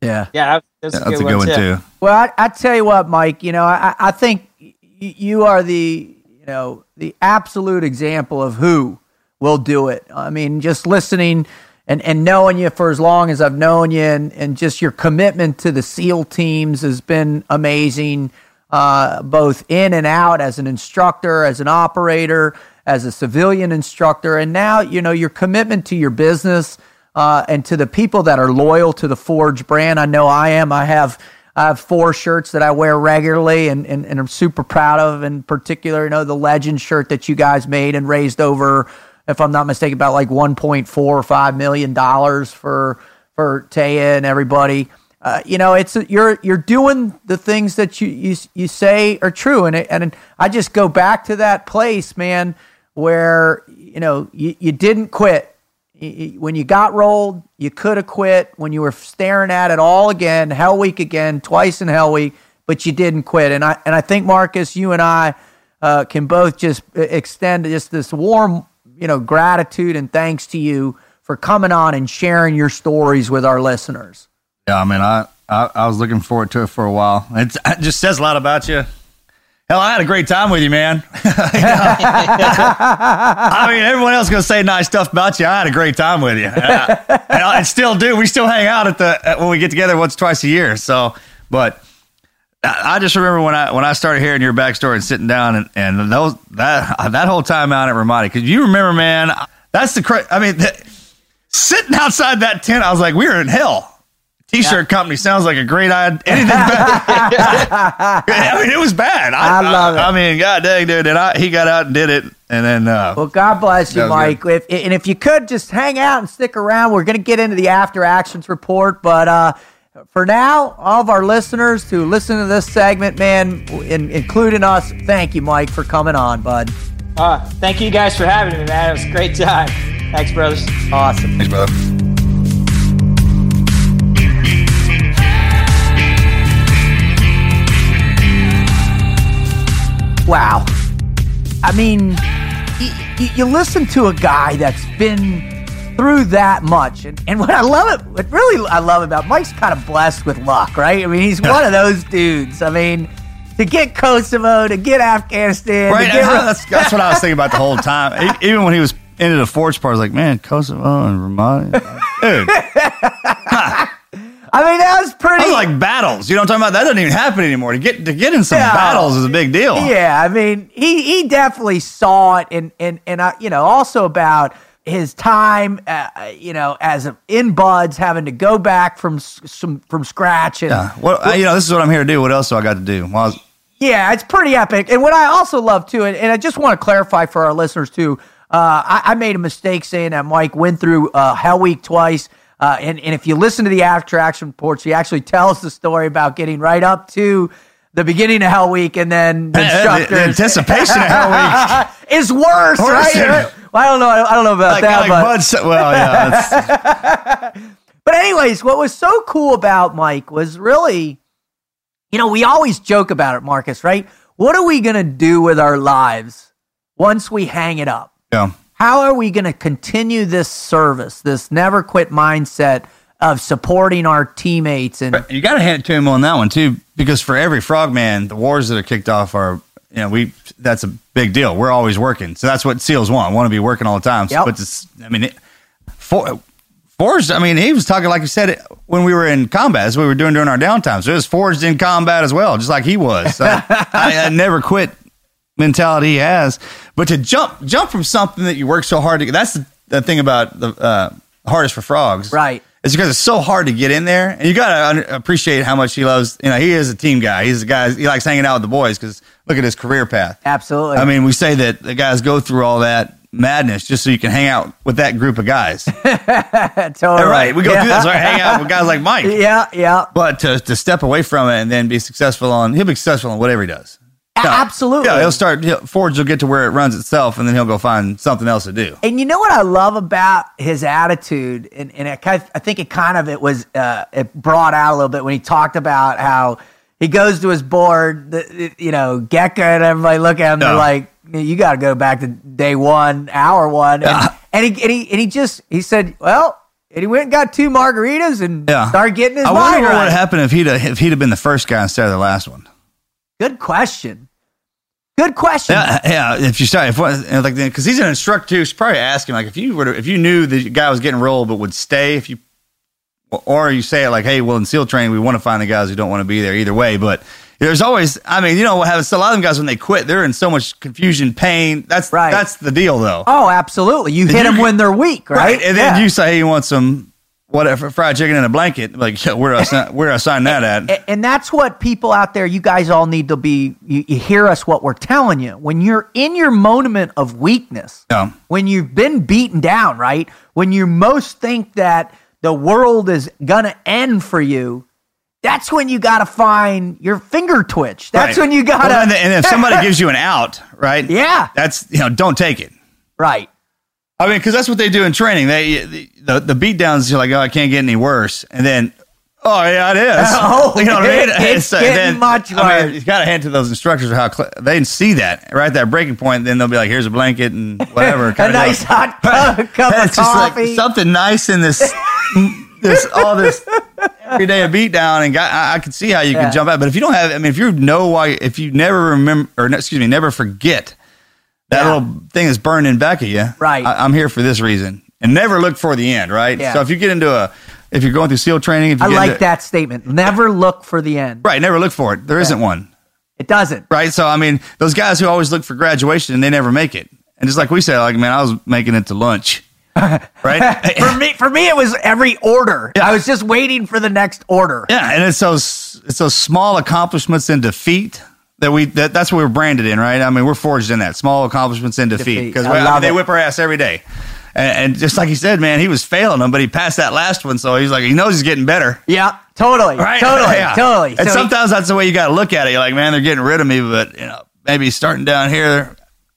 Yeah. Yeah, that's, That's a good one too. Well, I, I tell you what, Mike. You know, I, I think y- you are the you know the absolute example of who will do it. I mean, just listening and, and knowing you for as long as I've known you, and, and just your commitment to the SEAL teams has been amazing, uh, both in and out as an instructor, as an operator, as a civilian instructor, and now you know your commitment to your business uh, and to the people that are loyal to the Forge brand. I know I am. I have I have four shirts that I wear regularly and, and, and I'm super proud of. In particular, you know, the legend shirt that you guys made and raised over, if I'm not mistaken, about like 1.4 or 5 million dollars for for Taya and everybody. Uh, you know, it's you're you're doing the things that you you, you say are true, and it, and I just go back to that place, man, where you know you, you didn't quit when you got rolled, you could have quit. When you were staring at it all again, Hell Week again, twice in Hell Week, but you didn't quit. And I and I think Marcus, you and I uh, can both just e- extend just this warm, you know, gratitude and thanks to you for coming on and sharing your stories with our listeners. Yeah, I mean, I, I I was looking forward to it for a while. It's, it just says a lot about you. Hell, I had a great time with you, man. I mean, everyone else gonna say nice stuff about you. I had a great time with you, and I, and I still do. We still hang out at the at, when we get together once twice a year. So, but I just remember when I when I started hearing your backstory and sitting down and, and those that that whole time out at Ramadi because you remember, man. That's the I mean, the, sitting outside that tent, I was like, we were in hell. T-shirt company sounds like a great idea. Anything bad? I mean, it was bad. I love it. I mean, god dang, dude, and I, he got out and did it, and then uh, Well, God bless you, Mike. If, and if you could just hang out and stick around, we're going to get into the after actions report. But uh, for now, all of our listeners who listen to this segment, man, in, including us, thank you, Mike, for coming on, bud. Uh, thank you guys for having me, man. It was a great time. Thanks, brothers. Awesome. thanks, brother. Wow. I mean, you, you listen to a guy that's been through that much, and, and what I love it, what really I love about Mike's kind of blessed with luck, right? I mean, he's one of those dudes. I mean, to get Kosovo, to get Afghanistan, Right, get that's, that's what I was thinking about the whole time. Even when he was into the Forge part, I was like, man, Kosovo and Ramadi, dude. I mean, that was pretty. I was like battles. You know what I'm talking about? That doesn't even happen anymore. To get to get in some Yeah. battles is a big deal. Yeah, I mean, he he definitely saw it, and and and I, you know, also about his time, uh, you know, as a, in BUD/S, having to go back from some from scratch, and Yeah. Well, I- you know, this is what I'm here to do. What else do I got to do? Well, was, Yeah, it's pretty epic. And what I also love too, and, and I just want to clarify for our listeners too, uh, I, I made a mistake saying that Mike went through uh, Hell Week twice. Uh, and, and if you listen to the after action reports, he actually tells the story about getting right up to the beginning of Hell Week and then the the, the anticipation of Hell Week. is worse, right? Well, I don't know. I don't know about Like, that, like but well, yeah. But anyways, what was so cool about Mike was really, you know, we always joke about it, Marcus, right? What are we gonna do with our lives once we hang it up? yeah. How are we going to continue this service, this never quit mindset of supporting our teammates? And You got to hand it to him on that one too, because for every frogman, the wars that are kicked off are, you know, we that's a big deal. We're always working, so that's what SEALs want. Want to be working all the time. Yep. But it's, I mean, it, for, forged. I mean, he was talking like you said when we were in combat. That's what we were doing during our downtime. So it was forged in combat as well, just like he was. So I, I never quit mentality he has. But to jump jump from something that you work so hard to get, that's the, the thing about the uh, hardest for frogs. Right. It's because it's so hard to get in there, and you got to appreciate how much he loves. You know, he is a team guy. He's a guy. He likes hanging out with the boys because look at his career path. absolutely. I mean, we say that the guys go through all that madness just so you can hang out with that group of guys. totally. All right, we go yeah. do this. I hang out with guys like Mike. Yeah, yeah. But to, to step away from it and then be successful on, he'll be successful on whatever he does. A- Absolutely. Yeah, he'll start. He'll, Forge will get to where it runs itself, and then he'll go find something else to do. And you know what I love about his attitude, and, and it, kind of- I think it kind of it was uh, it brought out a little bit when he talked about how he goes to his board, the, you know, Gecko and everybody look at him, they're like, you got to go back to day one, hour one, and, Yeah. and he and he and he just he said, well, and he went and got two margaritas and Yeah, started getting his I wonder what would happen if he'd if he'd have been the first guy instead of the last one. Good question. Good question. Yeah, yeah. If you start, if know, like, because he's an instructor too, should probably ask him like if you were to, if you knew the guy was getting rolled but would stay if you, or you say it like, hey, well, in SEAL training we want to find the guys who don't want to be there either way, but. There's always, I mean, you know what happens? A lot of them guys when they quit, they're in so much confusion, pain. That's Right. That's the deal, though. Oh, absolutely. You hit you- them when they're weak, right? And then Yeah. you say hey, you want some whatever fried chicken in a blanket. Like, yeah, where I sign, where I sign that at? And that's what people out there, you guys all need to be. You, you hear us what we're telling you. When you're in your moment of weakness, Yeah. when you've been beaten down, right? When you most think that the world is gonna end for you, that's when you got to find your finger twitch. That's Right. when you got to. Well, and, and if somebody gives you an out, right? Yeah. That's you know, don't take it. right. I mean, because that's what they do in training. They the the beat downs. You're like, oh, I can't get any worse, and then. Oh yeah, it is. Oh, you know what I mean? it's So getting much I mean, worse. you got to hand to those instructors how cl- they see that right at that breaking point. Then they'll be like, "Here's a blanket and whatever." A nice hot cup, cup of It's just like coffee. something nice in this, this all this every day a beat down, and got, I, I can see how you Yeah. can jump out. But if you don't have, I mean, if you know why, if you never remember, or excuse me, never forget that Yeah. little thing is burning back at you, Right. I, I'm here for this reason, and never look for the end, right? Yeah. So if you get into a, if you're going through SEAL training, if you I like into- that statement. Never look for the end. right? Never look for it. There not one. It doesn't. Right. So I mean, those guys who always look for graduation and they never make it. And just like we said, like man, I was making it to lunch. right. For me, for me, it was every order. I was just waiting for the next order. Yeah, and it's those it's those small accomplishments in defeat that we that, that's what we're branded in, right? I mean, we're forged in that small accomplishments in defeat because I mean, they whip our ass every day. And, and just like he said, man, he was failing them, but he passed that last one, so he's like he knows he's getting better. Yeah, totally, Right? totally, Yeah. totally. And So he- sometimes that's the way you got to look at it. You're like, man, they're getting rid of me, but you know, maybe starting down here,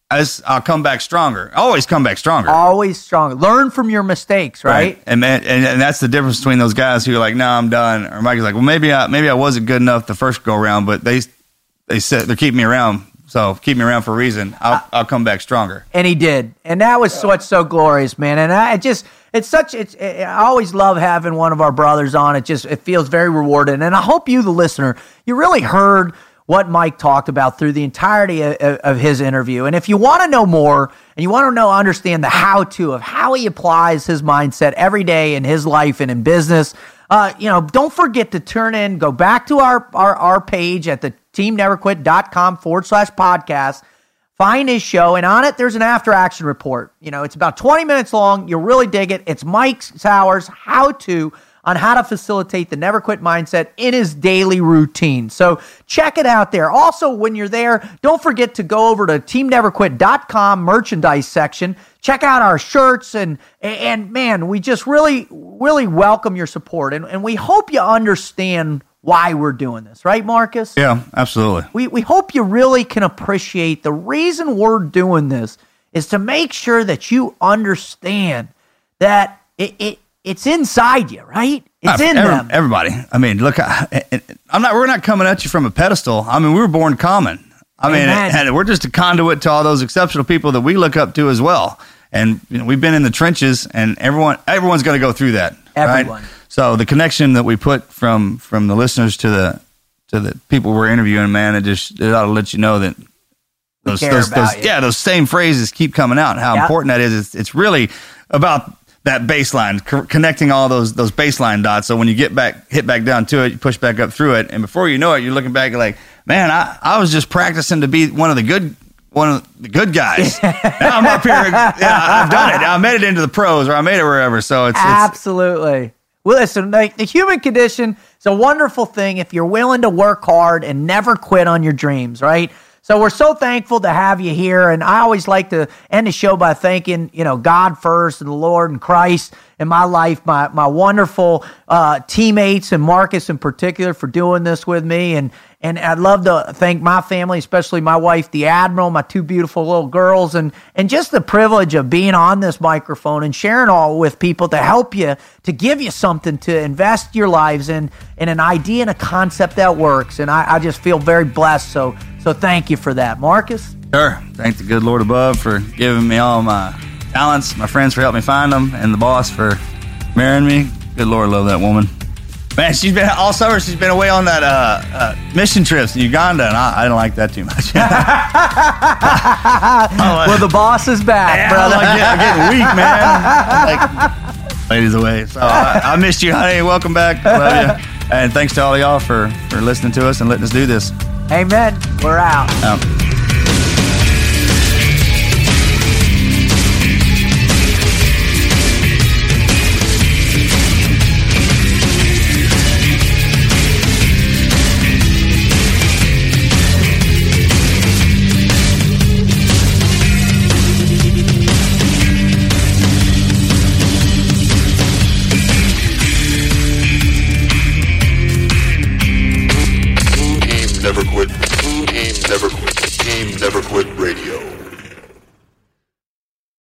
I just, I'll come back stronger. Always come back stronger. always strong. Learn from your mistakes, right? And man, and, and that's the difference between those guys who are like, "No, I'm done," or Mike's like, "Well, maybe I maybe I wasn't good enough the first go around, but they they said they're keeping me around, so keep me around for a reason. I'll uh, I'll come back stronger." And he did, and that was what's so glorious, man. And I just, it's such, it's. I always love having one of our brothers on. It just, it feels very rewarding. And I hope you, the listener, you really heard what Mike talked about through the entirety of, of his interview. And if you want to know more, and you want to know, understand the how-to of how he applies his mindset every day in his life and in business. Uh, you know, don't forget to turn in, go back to our, our, our page at the teamneverquit.com forward slash podcast. Find his show and on it there's an after action report. You know it's about 20 minutes long. You'll really dig it. It's Mike Sauers how to on how to facilitate the never quit mindset in his daily routine. So check it out there. Also when you're there don't forget to go over to teamneverquit.com merchandise section. Check out our shirts and and man we just really really welcome your support. And, and we hope you understand why we're doing this. Right marcus? Yeah, absolutely. we, we hope you really can appreciate the reason we're doing this is to make sure that you understand that it, it it's inside you, right? It's in Every- them. Everybody. I mean, look, I, I'm not. We're not coming at you from a pedestal. I mean, we were born common. I mean, Amen. and we're just a conduit to all those exceptional people that we look up to as well. and you know, we've been in the trenches, and everyone everyone's going to go through that. Everyone. Right? So the connection that we put from from the listeners to the to the people we're interviewing, man, it just it ought to let you know that those, those, those yeah those same phrases keep coming out. and How Yep. important that is. It's, it's really about that baseline, co- connecting all those those baseline dots. So when you get back, hit back down to it, you push back up through it, and before you know it, you're looking back like, man, I, I was just practicing to be one of the good one of the good guys. now I'm up here. Yeah, I've done it. I made it into the pros, or I made it wherever. So it's, it's Absolutely. Well, listen, the, the human condition is a wonderful thing if you're willing to work hard and never quit on your dreams, right? So we're so thankful to have you here, and I always like to end the show by thanking, you know, God first and the Lord and Christ in my life, my my wonderful uh, teammates and Marcus in particular for doing this with me, and and I'd love to thank my family, especially my wife, the Admiral, my two beautiful little girls, and and just the privilege of being on this microphone and sharing all with people to help you, to give you something to invest your lives in, in an idea and a concept that works. And I, I just feel very blessed. So so thank you for that, Marcus. Sure. Thank the good Lord above for giving me all my talents, my friends for helping me find them, and the boss for marrying me. Good Lord, love that woman. Man, she's been all summer. She's been away on that uh, uh, mission trips in Uganda, and I, I don't like that too much. Well, the boss is back, Yeah, brother. I'm, like, getting weak, man. Like, ladies away. So I, I missed you, honey. Welcome back. Love you. And thanks to all y'all for, for listening to us and letting us do this. Amen. We're out. Um,